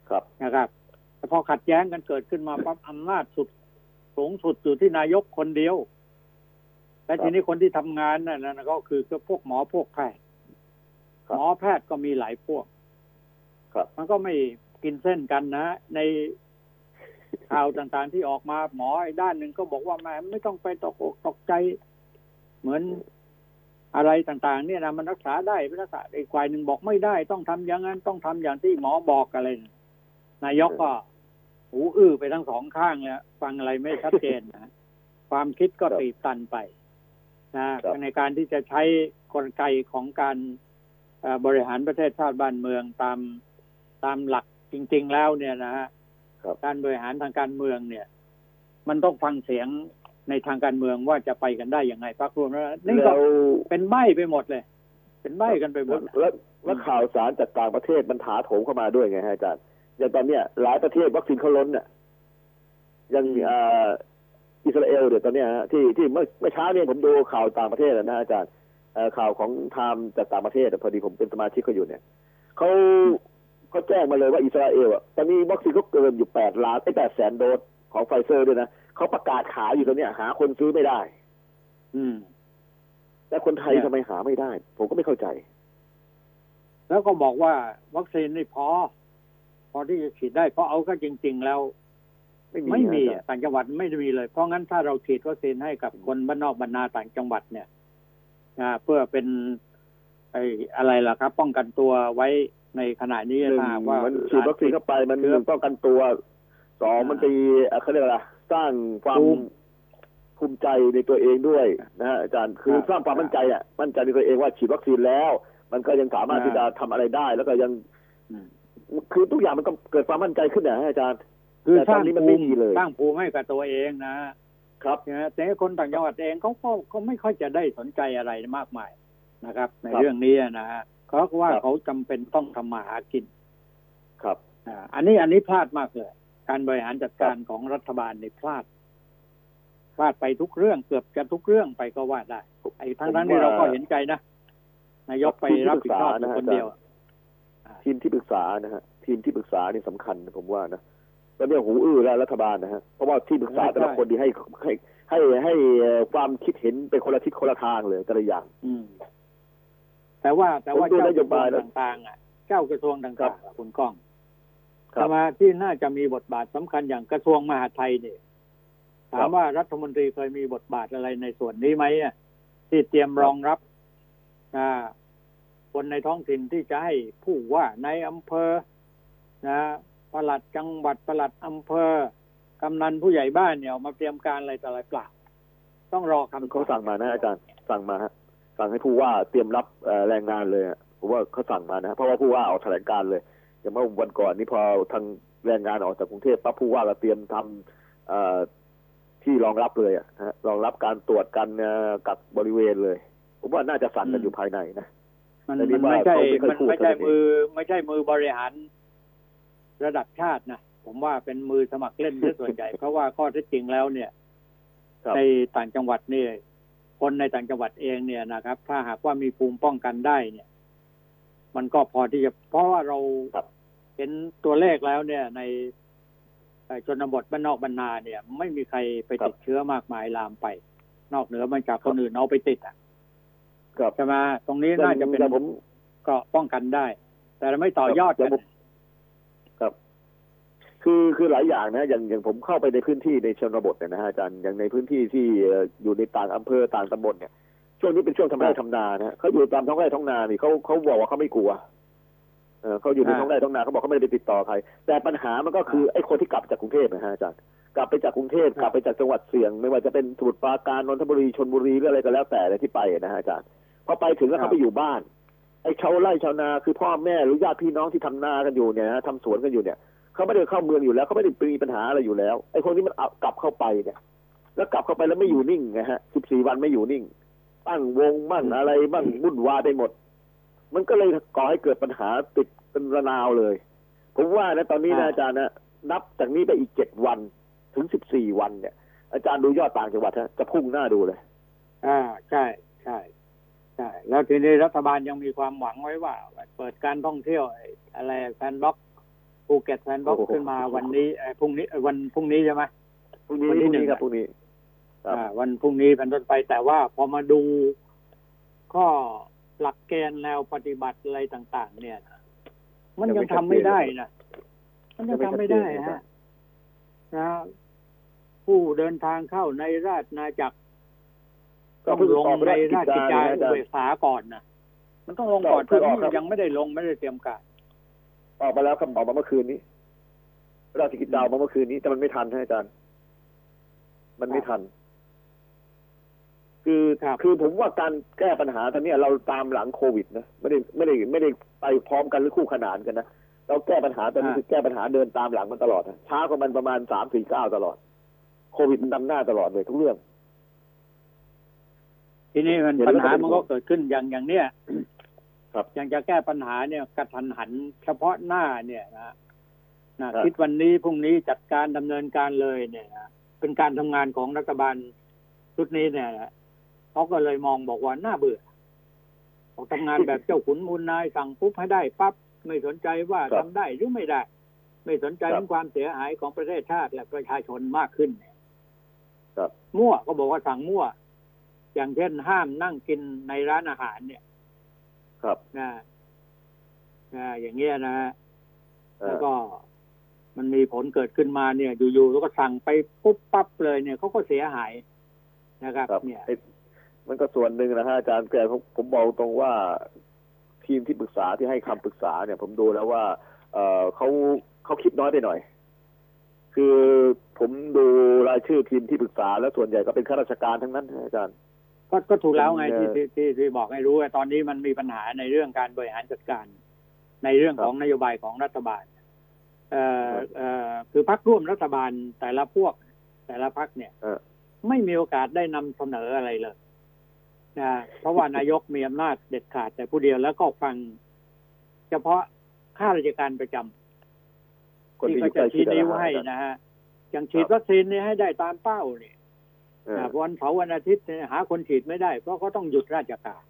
ครับนะครับแต่พอขัดแย้งกันเกิดขึ้นมาปั๊บอำนาจสุดสูงสุดอยู่ที่นายกคนเดียวแต่ทีนี้คนที่ทำงานนั่นนะก็คือพวกหมอพวกแพทย์ครับหมอแพทย์ก็มีหลายพวก ครับ มันก็ไม่กินเส้นกันนะ ในข่าวต่างๆที่ออกมาหมออีกด้านหนึ่งก็บอกว่าแม่ไม่ต้องไปตกอกตกใจ เหมือนอะไรต่างๆ เนี่ยนะมันรักษาได้ไม่รักษาอีกฝ่ายหนึ่งบอกไม่ได้ ต้องทำอย่างนั้นต้องทำอย่างที่หมอบอกอะไรนะนายกก็หูอื้อไปทั้งสองข้างเลยฟังอะไรไม่ชัดเจนนะความคิดก็ครับตีบตันไปนะครับในการที่จะใช้กลไกของการเอ่อบริหารประเทศชาติบ้านเมืองตาม ตามหลักจริง ๆ แล้วเนี่ยนะฮะครับการบริหารทางการเมืองเนี่ย มันต้องฟังเสียงในทางการเมืองว่าจะไปกันได้ยังไงพักรวมแล้วนี่ก็แล้วเป็นใบไปหมดเลย เป็นใบกันไปหมดแล้วแล้วข่าวสารจากต่างประเทศมันถาโถมเข้ามาด้วยไงฮะอาจารย์อย่างตอนเนี้ยหลายประเทศวัคซีนเขาล้นน่ะอย่างเอ่ออิสราเอลเดี๋ยวตอนเนี้ยฮะที่ที่เมื่อเมื่อเช้าเนี่ยผมดูข่าวต่างประเทศนะอาจารย์เอ่อข่าวของ Time จากต่างประเทศอะพอดีผมเป็นสมาชิกเขาอยู่เนี่ยเขา เขาแจ้งมาเลยว่าอิสราเอลอะตอนนี้วัคซีนเขาเกินอยู่แปดล้านไอ้แปดแสนโดสของไฟเซอร์ด้วยนะเขาประกาศขายอยู่ตอนเนี้ยหาคนซื้อไม่ได้ อืม แต่คนไทยเนี่ยทำไมหาไม่ได้ ผมก็ไม่เข้าใจ แล้วก็บอกว่าวัคซีนนี่พอ พอที่จะฉีดได้เพราะเอาก็จริง ๆ แล้ว ไม่มีไม่มีอาจารย์อะต่างจังหวัดไม่มีเลย เพราะงั้นถ้าเราฉีดวัคซีนให้กับคนบ้านนอกบรรนาต่างจังหวัดเนี่ยอ่าเพื่อเป็นไอ้อะไรล่ะครับ ป้องกันตัวไว้ ในขณะนี้หนึ่งถ้าหากว่ามันฉีดวัคซีนเข้าไปมันเชื้อป้องกันตัวสองมันตีเอ่อเขาเรียกอะไรสร้างความภูมิภูมิใจในตัวเองด้วยนะฮะอาจารย์คือครับสร้างความมั่นใจอะมั่นใจในตัวเองว่าฉีดวัคซีนแล้ว มันก็ยังสามารถครับที่จะทำอะไรได้ แล้วก็ยังอืมคือทุกอย่างมันก็เกิดความมั่นใจขึ้นนะฮะอาจารย์คือแต่สตอร้านงนี้มันภูไม่มิมีเลยสร้างภูมิให้กับตัวเองนะครับนะแต่คนต่างจังหวัดเองเขาก็ก็ไม่ค่อยจะได้สนใจอะไรมากมายนะครับ ในครับเรื่องนี้นะฮะ เพราะว่าครับเขาจำเป็นต้องทำมาหากิน ครับอ่าอันนี้อันนี้พลาดมากเลย การบริหารจัดการของรัฐบาลในพลาด พลาดไปทุกเรื่องเกือบจะทุกเรื่องไปก็ว่าได้ ไอ้ทั้งนั้นผมที่ว่าเราก็เห็นใจนะนายกไปรับผิดชอบอยู่คนเดียวทีมที่ปรึกษานะฮะทีมที่ปรึกษานี่สำคัญนะผมว่านะแล้วเนี่ยหูอื้อแล้วรัฐบาลนะฮะเพราะว่าที่ปรึกษาใช่แต่ละคนที่ให้ให้ให้ให้เอ่อความคิดเห็นเป็นคนละทิศคนละทางเลยแต่ละอย่างอืม แต่ว่าแต่ว่าผมดูเจ้านกโยระทรวบายงแล้วต่างๆอะ เจ้ากระทรวงครัต่างบๆอะคุณก้องครัสบมาที่น่าจะมีบทบาทสำคัญอย่างกระทรวงมหาดไทยเนี่ยครัถามบว่ารัฐมนตรีเคยมีบทบาทอะไรในส่วนนี้ไหมอะที่เตรียมรองรับอ่าคนในท้องถิ่นที่จะให้ผู้ว่าในอำเภอนะปลัดจังหวัดปลัดอำเภอกำนันผู้ใหญ่บ้านเนี่ยออกมาเตรียมการอะไรต่ออะไรเปล่า ต้องรอคำตอบเขาสั่งมานะอาจารย์สั่งมาฮะ สั่งให้ผู้ว่าเตรียมรับเอ่อแรงงานเลยอะผมว่าเขาสั่งมานะเพราะว่าผู้ว่าออกแถลงการเลย อย่างเมื่อวันก่อนนี่พอทางแรงงานออกจากกรุงเทพปั๊บผู้ว่าก็เตรียมทำเอ่อที่รองรับเลยอะนะฮะรองรับการตรวจกันเอ่อกับบริเวณเลย ผมว่าน่าจะสั่งกันอยู่ภายในนะมันแต่นี่มันไม่ใช่ว่าเขาไม่ค่อยมันไม่ใช่พูดเท่านั้นเองมือ ไม่ใช่มือบริหารระดับชาตินะผมว่าเป็นมือสมัครเล่นซะส่วนใหญ่ เพราะว่าข้อเท็จจริงแล้วเนี่ยครับในต่างจังหวัดเนี่ย คนในต่างจังหวัดเองเนี่ยนะครับ ถ้าหากว่ามีภูมิป้องกันได้เนี่ย มันก็พอที่จะเพราะว่าเราครับเห็นตัวเลขแล้วเนี่ย ในเอ่อชนบทบ้านนอกบรรนาเนี่ย ไม่มีใครไปติดเชื้อมากมายลามไป นอกเหนือมาจากคนอื่นเอาไปติดอะครับใช่ไหมตรงนี้น่าจะเป็นแต่ผมก็ป้องกันได้ แต่เราไม่ต่อยอดครักับนผมครับ คือคือหลายอย่างนะอย่างอย่างผมเข้าไปในพื้นที่ในชนบทเนี่ยนะฮะอาจารย์อย่างในพื้นที่ที่เอ่ออยู่ในต่างอำเภอต่างตำบลเนี่ยช่วงนี้เป็นช่วงทำไร่ทำนานะเขาอยู่ตามท้องไร่ท้องนานี่เขาเขาบอกว่าเขาไม่กลัวเออเขาอยู่ในอ่าท้องไร่ท้องนาเขาบอกเขาไม่ได้ไปติดต่อใคร แต่ปัญหามันก็คือไอ้คนที่กลับจากกรุงเทพนะฮะอาจารย์กลับไปจากกรุงเทพกลับไปจากจังหวัดเสี่ยง ไม่ว่าจะเป็นสมุทรปราการนนทบุรีชลบุรีหรืออะไรก็แล้วแต่เลยที่ไปนะฮะอาจารย์พอไปถึงแล้วเขาไปอยู่บ้านไอ้ชาวไร่ชาวนาคือพ่อแม่หรือญาติพี่น้องที่ทำนากันอยู่เนี่ยนะทำสวนกันอยู่เนี่ย เขาไม่ได้เข้าเมืองอยู่แล้วเขาไม่ได้มีปัญหาอะไรอยู่แล้วไอ้คนนี้มันเอากลับเข้าไปเนี่ย แล้วกลับเข้าไปแล้วไม่อยู่นิ่งไงฮะสิบสี่วันไม่อยู่นิ่งตั้งวงมั่งอะไรบ้างวุ่นวายไปหมด มันก็เลยก่อให้เกิดปัญหาติดเป็นระนาวเลย ผมว่านะตอนนี้นะอ่าอาจารย์นะนับจากนี้ไปอีกเจ็ดวันถึงสิบสี่วันเนี่ย อาจารย์ดูยอดต่างจังหวัดฮะจะพุ่งน่าดูเลย อ่าใช่ใช่ใช่แล้วทีนี้รัฐบาลยังมีความหวังไว้ว่า เปิดการท่องเที่ยวไอ้อะไร sandbox ภูเก็ต sandbox โอ้โหขึ้นมาวันนี้เอ่อพรุ่งนี้เอ่อวันพรุ่งนี้ใช่ไหมพรุ่งนี้วันพที่รุ่งหนึ่นี้งครับพรุ่งนี้ครับอ่าวันพรุ่งนี้เป็นต้นไปแต่ว่าพอมาดูข้อหลักเกณฑ์แนวปฏิบัติอะไรต่าง ๆ เนี่ยนะมันยังทำไม่ได้นะมันยังทำไม่ได้ฮะนะผู้เดินทางเข้าในราชนาจักรก็ต้องเพิ่งลงออกในราชกิราจชจากิจนะจาอาจารอุเบย์กษาก่อนนะมันต้องลงก่อนเพิ่แต่งออกนี่ครับยังไม่ได้ลงไม่ได้เตรียมการ ออกมาแล้วครับออกมาเมื่อคืนนี้ ราชกิจจาออกมาเมื่อคืนนี้แต่มันไม่ทันฮะอาจารย์ มันไม่ทัน คือครับคือผมว่าการแก้ปัญหาตอนนี้ยเราตามหลังโควิดนะไม่ได้ไม่ได้ไม่ได้ไปพร้อมกันหรือคู่ขนานกันนะเราแก้ปัญหาตอนนี้คือแก้ปัญหาเดินตามหลังมันตลอดนะช้ากว่ามันประมาณสามสี่เก้าวตลอด โควิดมันนำหน้าตลอดเลยทุกเรื่องทีนี้มันเห็นปัญแล้วก็หาเป็นมันห่ก็วงเกิดขึ้นอย่างอย่างเนี้ย ครับอย่างจะแก้ปัญหาเนี่ยกระทันหันเฉพาะหน้าเนี่ยนะนะครับคิดวันนี้พรุ่งนี้จัดการดำเนินการเลยเนี่ยนะเป็นการทำงานของรัฐบาลชุดนี้เนี่ยนะเขาก็เลยมองบอกว่าน่าเบื่อบอกทำงานแบบเจ้าขุนมูลนายสั่งปุ๊บให้ได้ปั๊บไม่สนใจว่าครัทำบได้หรือไม่ได้ ไม่สนใจครับถึงความเสียหายของประเทศชาติและประชาชนมากขึ้นเนี่ยครับมั่วก็บอกว่าสั่งมั่ว อย่างเช่นห้ามนั่งกินในร้านอาหารเนี่ย ครับนะนะอย่างเงี้ยนะฮะเอ่แล้วอก็มันมีผลเกิดขึ้นมาเนี่ย อยู่ๆแล้วก็สั่งไปปุ๊บปั๊บเลยเนี่ยเขาก็เสียหายนะครับครับเนี่ยไอ้มันก็ส่วนหนึ่งนะฮะอาจารย์แต่ผมผมบอกตรงว่าทีมที่ปรึกษาที่ให้คำปรึกษาเนี่ย ผมดูแล้วว่า เออเขาเขาคิดน้อยไปหน่อย คือผมดูรายชื่อทีมที่ปรึกษา แล้วส่วนใหญ่ก็เป็นข้าราชการทั้งนั้นนะอาจารย์ ก็ก็ถูกแล้วไงเป็นที่ที่ที่ที่บอกให้รู้ว่าตอนนี้มันมีปัญหาในเรื่องการบริหารจัดการ ในเรื่องของนโยบายของรัฐบาลเอ่อเอ่อคือพักร่วมรัฐบาลแต่ละพวก แต่ละพักเนี่ยเออไม่มีโอกาสได้นำเสนออะไรเลยนะเพราะว่านายกมีอำนาจเด็ดขาดแต่ผู้เดียวแล้วก็ฟัง เฉพาะข้าราชการประจำคนที่ที่อก็ยู่ใกจะล้ชิชี้ดนิ้วนะให้อาจารย์นะฮะอย่างฉีดวัคซีนเนี่ยให้ได้ตามเป้าเนี่ยเออนะ วันเสาร์วันอาทิตย์เนี่ยหาคนฉีดไม่ได้ เพราะเขาต้องหยุดราชการ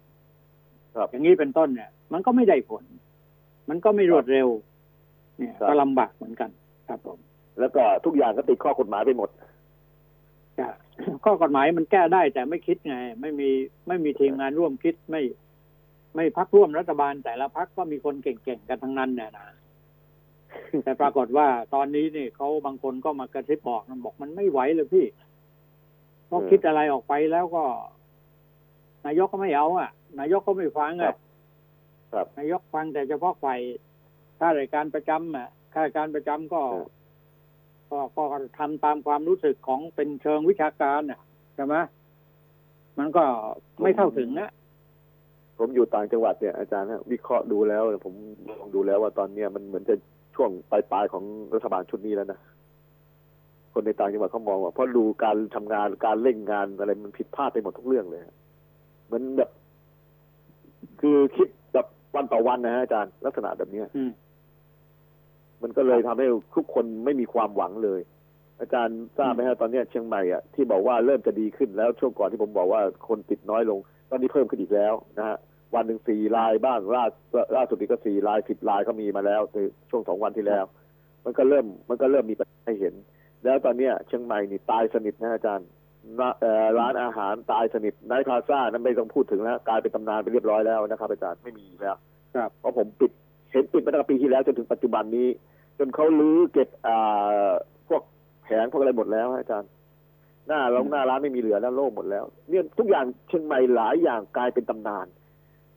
ครับอย่างนี้เป็นต้นเนี่ย มันก็ไม่ได้ผล มันก็ไม่รวดเร็ว เนี่ยครับก็ลำบากเหมือนกัน ครับผม แล้วก็ทุกอย่างก็ติดข้อกฎหมายไปหมดจะข้อกฎหมายมันแก้ได้แต่ไม่คิดไง ไม่มีไม่มีทีมงานร่วมคิดไม่ ไม่พักร่วมรัฐบาลแต่ละพักก็มีคนเก่งๆกันทั้งนั้นเนี่ยนะแต่ปรากฏว่าตอนนี้นี่เขาบางคนก็มากระซิบบอกมันบอกมันไม่ไหวเลยพี่เพ ราะเออคิดอะไรออกไปแล้วก็ นายกก็ไม่เอาอะ นายกก็ไม่ฟังครัอะบครับนายกฟังแต่เฉพาะฝ่ายข้าราชการประจำอะข้าราชการประจำก็เออก็ก็ทำตามความรู้สึกของเป็นเชิงวิชาการอะใช่ไหมมันก็ไม่เข้าถึงนะผมอยู่ต่างจังหวัดเนี่ยอาจารย์ฮะวิเคราะห์ดูแล้วเนี่ยผมลองดูแล้วว่าตอนเนี้ยมันเหมือนจะช่วงปลายๆของรัฐบาลชุดนี้แล้วนะ คนในต่างจังหวัดเขามองว่าเพราะดูการทำงานการเร่งงานอะไรมันผิดพลาดไปหมดทุกเรื่องเลยฮะเหมือนแบบ คือคิดแบบวันต่อวันนะฮะอาจารย์ลักษณะแบบเนี้ยอืมมันก็เลยทำให้ทุกคนไม่มีความหวังเลย อาจารย์ทราบไหมฮะตอนเนี้ยเชียงใหม่อะที่บอกว่าเริ่มจะดีขึ้นแล้วช่วงก่อนที่ผมบอกว่าคนติดน้อยลง ตอนนี้เพิ่มขึ้นอีกแล้วนะฮะวันหนึ่งสี่รายบ้างล่าล่าสุดนี้ก็สี่รายสิบรายก็มีมาแล้วในช่วงสองวันที่แล้ว มันก็เริ่ม มันก็เริ่มมีปัญหาให้เห็น แล้วตอนเนี้ยเชียงใหม่นี่ตายสนิทนะอาจารย์ร้านเอ่อร้านอาหารตายสนิทไนท์พลาซ่านั้นไม่ต้องพูดถึงแล้วกลายเป็นตำนานไปเรียบร้อยแล้วนะครับอาจารย์ไม่มีแล้วครับเพราะผมปิดเห็นปิดมาตั้งแต่ปีที่แล้วจนถึงปัจจุบันนี้ จนเขาลื้อเก็บอ่าพวกแผงพวกอะไรหมดแล้วฮะอาจารย์ หน้าร้านหน้าร้านไม่มีเหลือแล้วโล่งหมดแล้ว เนี่ยทุกอย่างเชียงใหม่หลายอย่างกลายเป็นตำนาน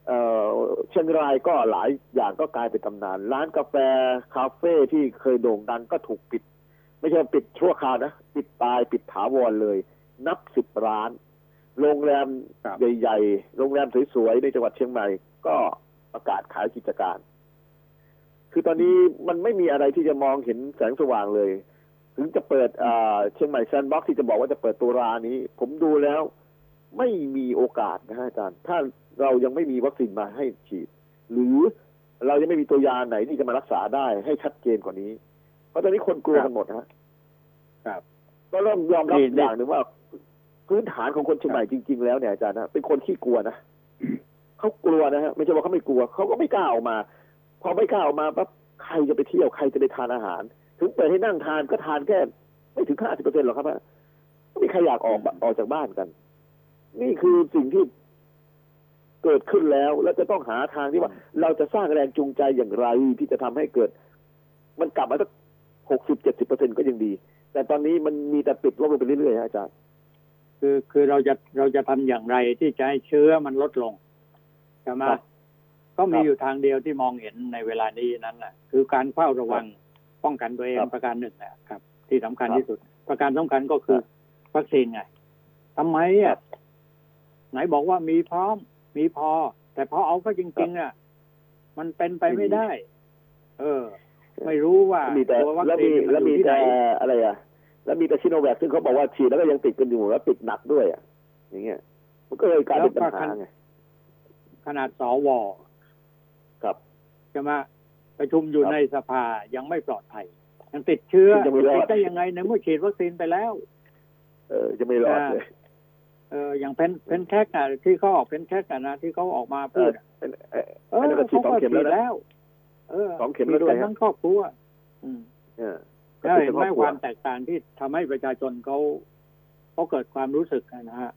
เอ่อเชียงรายก็หลายอย่างก็กลายเป็นตำนาน ร้านกาแฟคาเฟ่ที่เคยโด่งดังก็ถูกปิด ไม่ใช่ปิดชั่วคราวนะ ปิดตายปิดถาวรเลย นับสิบร้าน โรงแรมครับใหญ่ๆ โรงแรมสวยๆ ในจังหวัดเชียงใหม่ ก็ประกาศขายกิจการ คือตอนนี้มันไม่มีอะไรที่จะมองเห็นแสงสว่างเลย ถึงจะเปิดอ่าเชียงใหม่ sandbox ที่จะบอกว่าจะเปิดตุลานี้ ผมดูแล้วไม่มีโอกาสนะฮะอาจารย์ ถ้าเรายังไม่มีวัคซีนมาให้ฉีด หรือเรายังไม่มีตัวยาไหนที่จะมารักษาได้ให้ชัดเจนกว่านี้เพ ราะตอนนี้คนกลัวกันหมดฮะครับ ก็เริ่มยอมรับนี่นี่อย่างหนึ่งว่า พื้นฐานของคนเชียงใหม่จริง ๆ แล้วเนี่ยอาจารย์นะเป็นคนขี้กลัวนะเขากลัวนะฮะไม่ใช่ว่าเขาไม่กลัวเขาก็ไม่กล้าออกมา พอไม่กล้าออกมาปั๊บใครจะไปเที่ยวใครจะไปทานอาหาร ถึงเปิดให้นั่งทานก็ทานแค่ไม่ถึงห้าสิบเปอร์เซ็นต์หรอกครับฮะไม่มีใครอยากออกออกจากบ้านกัน นี่คือสิ่งที่เกิดขึ้นแล้ว แล้วจะต้องหาทางที่ว่า เราจะสร้างแรงจูงใจอย่างไรที่จะทำให้เกิด มันกลับมาสัก หกสิบเจ็ดสิบเปอร์เซ็นก็ยังดี แต่ตอนนี้มันมีแต่ปิดลบลงไปเรื่อยๆฮะอาจารย์คือคือเราจะเราจะทำอย่างไรที่จะให้เชื้อมันลดลงใช่ไหมครับก็มีครับอยู่ทางเดียวที่มองเห็นในเวลานี้นั้นแหละคือการเฝ้าระวังป้องกันตัวเองครับประการหนึ่งนะครับ ที่สำคัญครับที่สุด ประการสำคัญก็คือครับวัคซีนไงทำไมครัอะบไหนบอกว่ามีพร้อม มีพอ แต่พอเอาก็จริงๆอะมันเป็นไปไม่ได้ เออ ไม่รู้ว่ามีแต่ตัววัคแล้วซีมีนมันแล้วอยู่มีที่ไหนแต่อะไรอะ แล้วมีแต่ชิโนแวคซึ่งเขาบอกว่าฉีดแล้วก็ยังติดกันอยู่แล้วติดหนักด้วยอะ อย่างเงี้ย มันก็เลยกลายเป็นปัญหาไงขนาดสวครับใช่ไหมประชุมอยู่ครับในสภายังไม่ปลอดภัย ยังติดเชื้อยังไม่รอดติดได้ยังไงในเมื่อฉีดวัคซีนไปแล้ว เออจะไม่รอดเลยเอออย่างเพนเพนแคกอะที่เขาออกเพนแคกอะนะที่เขาออกมาเอพูอดอะเออเออเอออันนั้นก็ฉีดเขาสองก็เข็มฉีแล้วดนะแล้วเออ สองเข็มแล้วด้วยฉีกันฮะทั้งครอบครัวอืมเออแล้วเห็นไหมก็คือครอบครัวความแตกต่างที่ทำให้ประชาชนเขาเขาเกิดความรู้สึกอะนะฮะ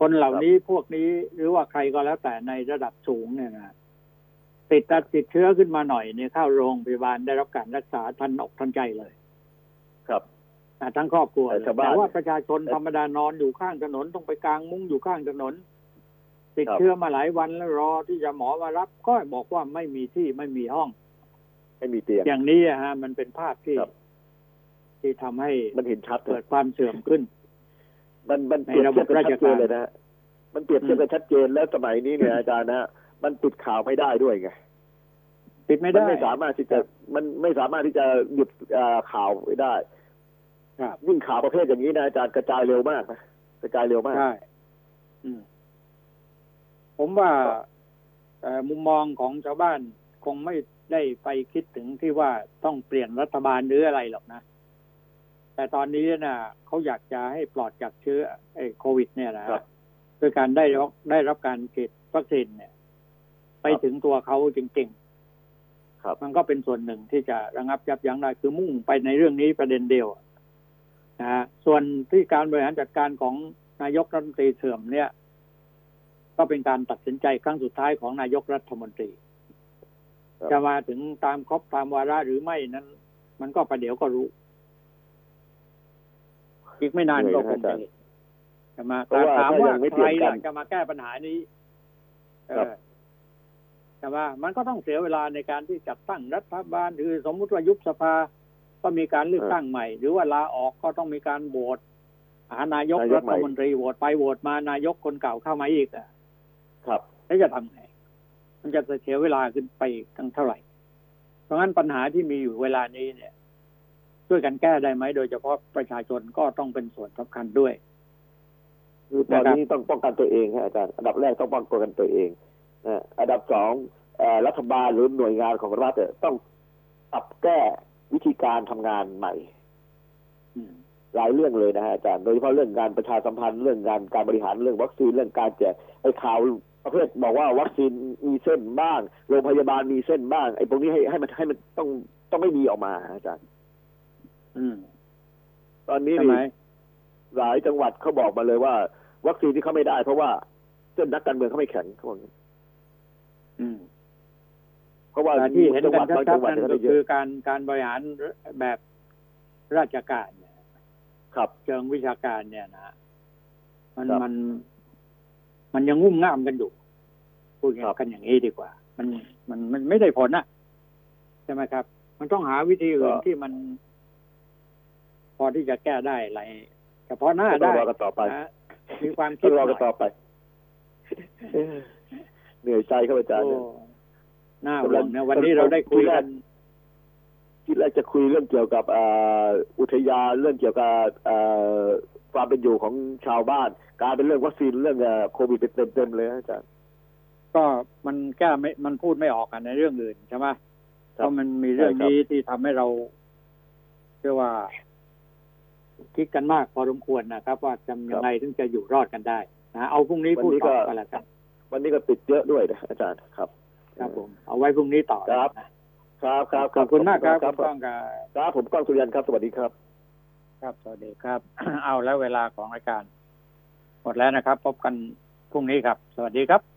คนเหล่านี้พวกนี้หรือว่าใครก็แล้วแต่ในระดับสูงเนี่ยนะติดติดเชื้อขึ้นมาหน่อยเนี่ยเข้าโรงพยาบาลได้รับการรักษาทันอกทันใจเลย ครับอะทั้งครอบครัวแต่เลยชาวบ้านแต่ว่าประชาชนธรรมดานอนอยู่ข้างถนนต้องไปกางมุ้งอยู่ข้างถนน ติดครับเชื้อมาหลายวันแล้วรอที่จะหมอมารับ ก็บอกว่าไม่มีที่ไม่มีห้อง ไม่มีเตียง อย่างนี้อะฮะ มันเป็นภาพที่ครับที่ทำให้มันเห็นชัดเกินะดความเสื่อมขึ้น มันมันในเปรียบระบบเทียบกันราชชัดเจการนเลยนะฮะมันเปรียบเทียบกันชัดเจนแล้วสมัยนี้เนี่ยอาจารย์นะฮะมันปิดข่าวไม่ได้ด้วยไงปิดไม่มันได้ไม่สามารถที่จะมันไม่สามารถที่จะหยุดเอ่อข่าวไว้ได้ครับยิ่งข่าวประเภทอย่างนี้นะอาจารย์กระจายเร็วมากนะกระจายเร็วมากใช่อืม ผมว่าเอ่อมุมมองของชาวบ้านคงไม่ได้ไปคิดถึงที่ว่าต้องเปลี่ยนรัฐบาลหรืออะไรหรอกนะ แต่ตอนนี้นะเขาอยากจะให้ปลอดจากเชื้อไอ้โควิด เนี่ยนะครับโดยการได้รับได้รับการฉีดวัคซีนเนี่ย ไปครับถึงตัวเขาจริงๆครับ มันก็เป็นส่วนหนึ่งที่จะระงับยับยั้งได้คือมุ่งไปในเรื่องนี้ประเด็นเดียวนะฮะส่วนที่การบริหารจัดการของนายกรัฐมนตรีเสื่อมเนี่ย ก็เป็นการตัดสินใจครั้งสุดท้ายของนายกรัฐมนตรีครับจะมาถึงตามครบตามวาระหรือไม่นั้น มันก็ประเดี๋ยวก็รู้ อีกไม่นานก็คงจะเห็นจะมาเพราะว่าถามถ้าว่ายังไม่ใคเตรีรยมกันล่ะจะมาแก้ปัญหานี้เอครับอแต่ว่ามันก็ต้องเสียเวลาในการที่จัดตั้งรัฐบาลหรือสมมุติว่ายุบสภา ก็มีการเลือกตั้งใหม่ หรือว่าลาออกก็ต้องมีการโหวตหานายกนายกรัใหม่ฐมนตรีโหวตไปโหวตมานายกคนเก่าเข้ามาอีกอะ ครับแล้วจะทำไงมันจะเสียเวลาขึ้นไปอีกตั้งเท่าไหร่ เพราะงั้นปัญหาที่มีอยู่เวลานี้เนี่ย ช่วยกันแก้ได้ไหม โดยเฉพาะประชาชนก็ต้องเป็นส่วนสำคัญด้วยคือตอนนี้ต้องป้องกันตัวเองฮะอาจารย์อันดับแรกต้องป้องกันตัวเองนะอันดับสองเอ่อรัฐบาลหรือหน่วยงานของรัฐเนี่ยต้องปรับแก้วิธีการทำงานใหม่อืมหลายเรื่องเลยนะฮะอาจารย์ โดยเฉพาะเรื่องการประชาสัมพันธ์เรื่องการการบริหารเรื่องวัคซีนเรื่องการแจกไอ้ข่าว ประเภทบอกว่าวัคซีนมีเส้นบ้าง โรงพยาบาลมีเส้นบ้าง ไอ้พวกนี้ให้ให้มันให้มันต้องต้องไม่มีออกมาอาจารย์อืมตอนนี้ใช่ไหมนี่หลายจังหวัดเขาบอกมาเลยว่า วัคซีนที่เขาไม่ได้ เพราะว่าเส้นนักการเมืองเขาไม่แข็งเขาบอกอย่างนี้อืมเพราะว่าแต่ที่เห็นจังหกัวัดนบางชัจัดงหวัดๆนั่นเนี่ยเขาก็ได้เยคืออะการการบริหารแบบราชการเนี่ยครับ เชิงวิชาการเนี่ยนะมันครับมัน มันยังงุ่มง่ามกันอยู่พูดครับกันอย่างนี้ดีกว่า มันมันมันไม่ได้ผลนะใช่ไหมครับ มันต้องหาวิธีอื่นที่มัน พอที่จะแก้ได้อะไรเฉพาะหน้าต้อได้งรอกันต่อไปนะมีความคิต้ดองหรน่ออยกันต่อไปเหนื่อยใจครับอาจารย์โอ้เนี่ยหน้าห่วงนะวันนี้เราได้คุยกันที่แรกจะคุยเรื่องเกี่ยวกับเอ่ออุทยานเรื่องเกี่ยวกับเอ่อ ความเป็นอยู่ของชาวบ้านกลารเป็นเรื่องวัคซีนเรื่องเอ่อโควิดเป็นเต็มๆเลยนะอาจารย์ก็มันแก้ไม่มันพูดไม่ออกกันในเรื่องอื่นใช่ไหมเพครับราะมันมีเรื่องใช่ครับนี้ที่ทำให้เราเรียกว่าคิดกันมากพอสมควรนะครับ ว่าจะยังไงถึงจะอยู่รอดกันได้นะเอาพรุ่งนี้พูดต่อกันละกันวันนี้ก็ติดเยอะด้วยนะอาจารย์ครับ ครับผมเอาไว้พรุ่งนี้ต่อครับนะครับครับขอบคุณมากครับคคุรับณก้องกับ ครับผมก้องสุริยันครับ สวัสดีครับ ครับ สวัสดีครับ เอาแล้วเวลาของรายการ หมดแล้วนะครับ พบกันพรุ่งนี้ครับ สวัสดีครับ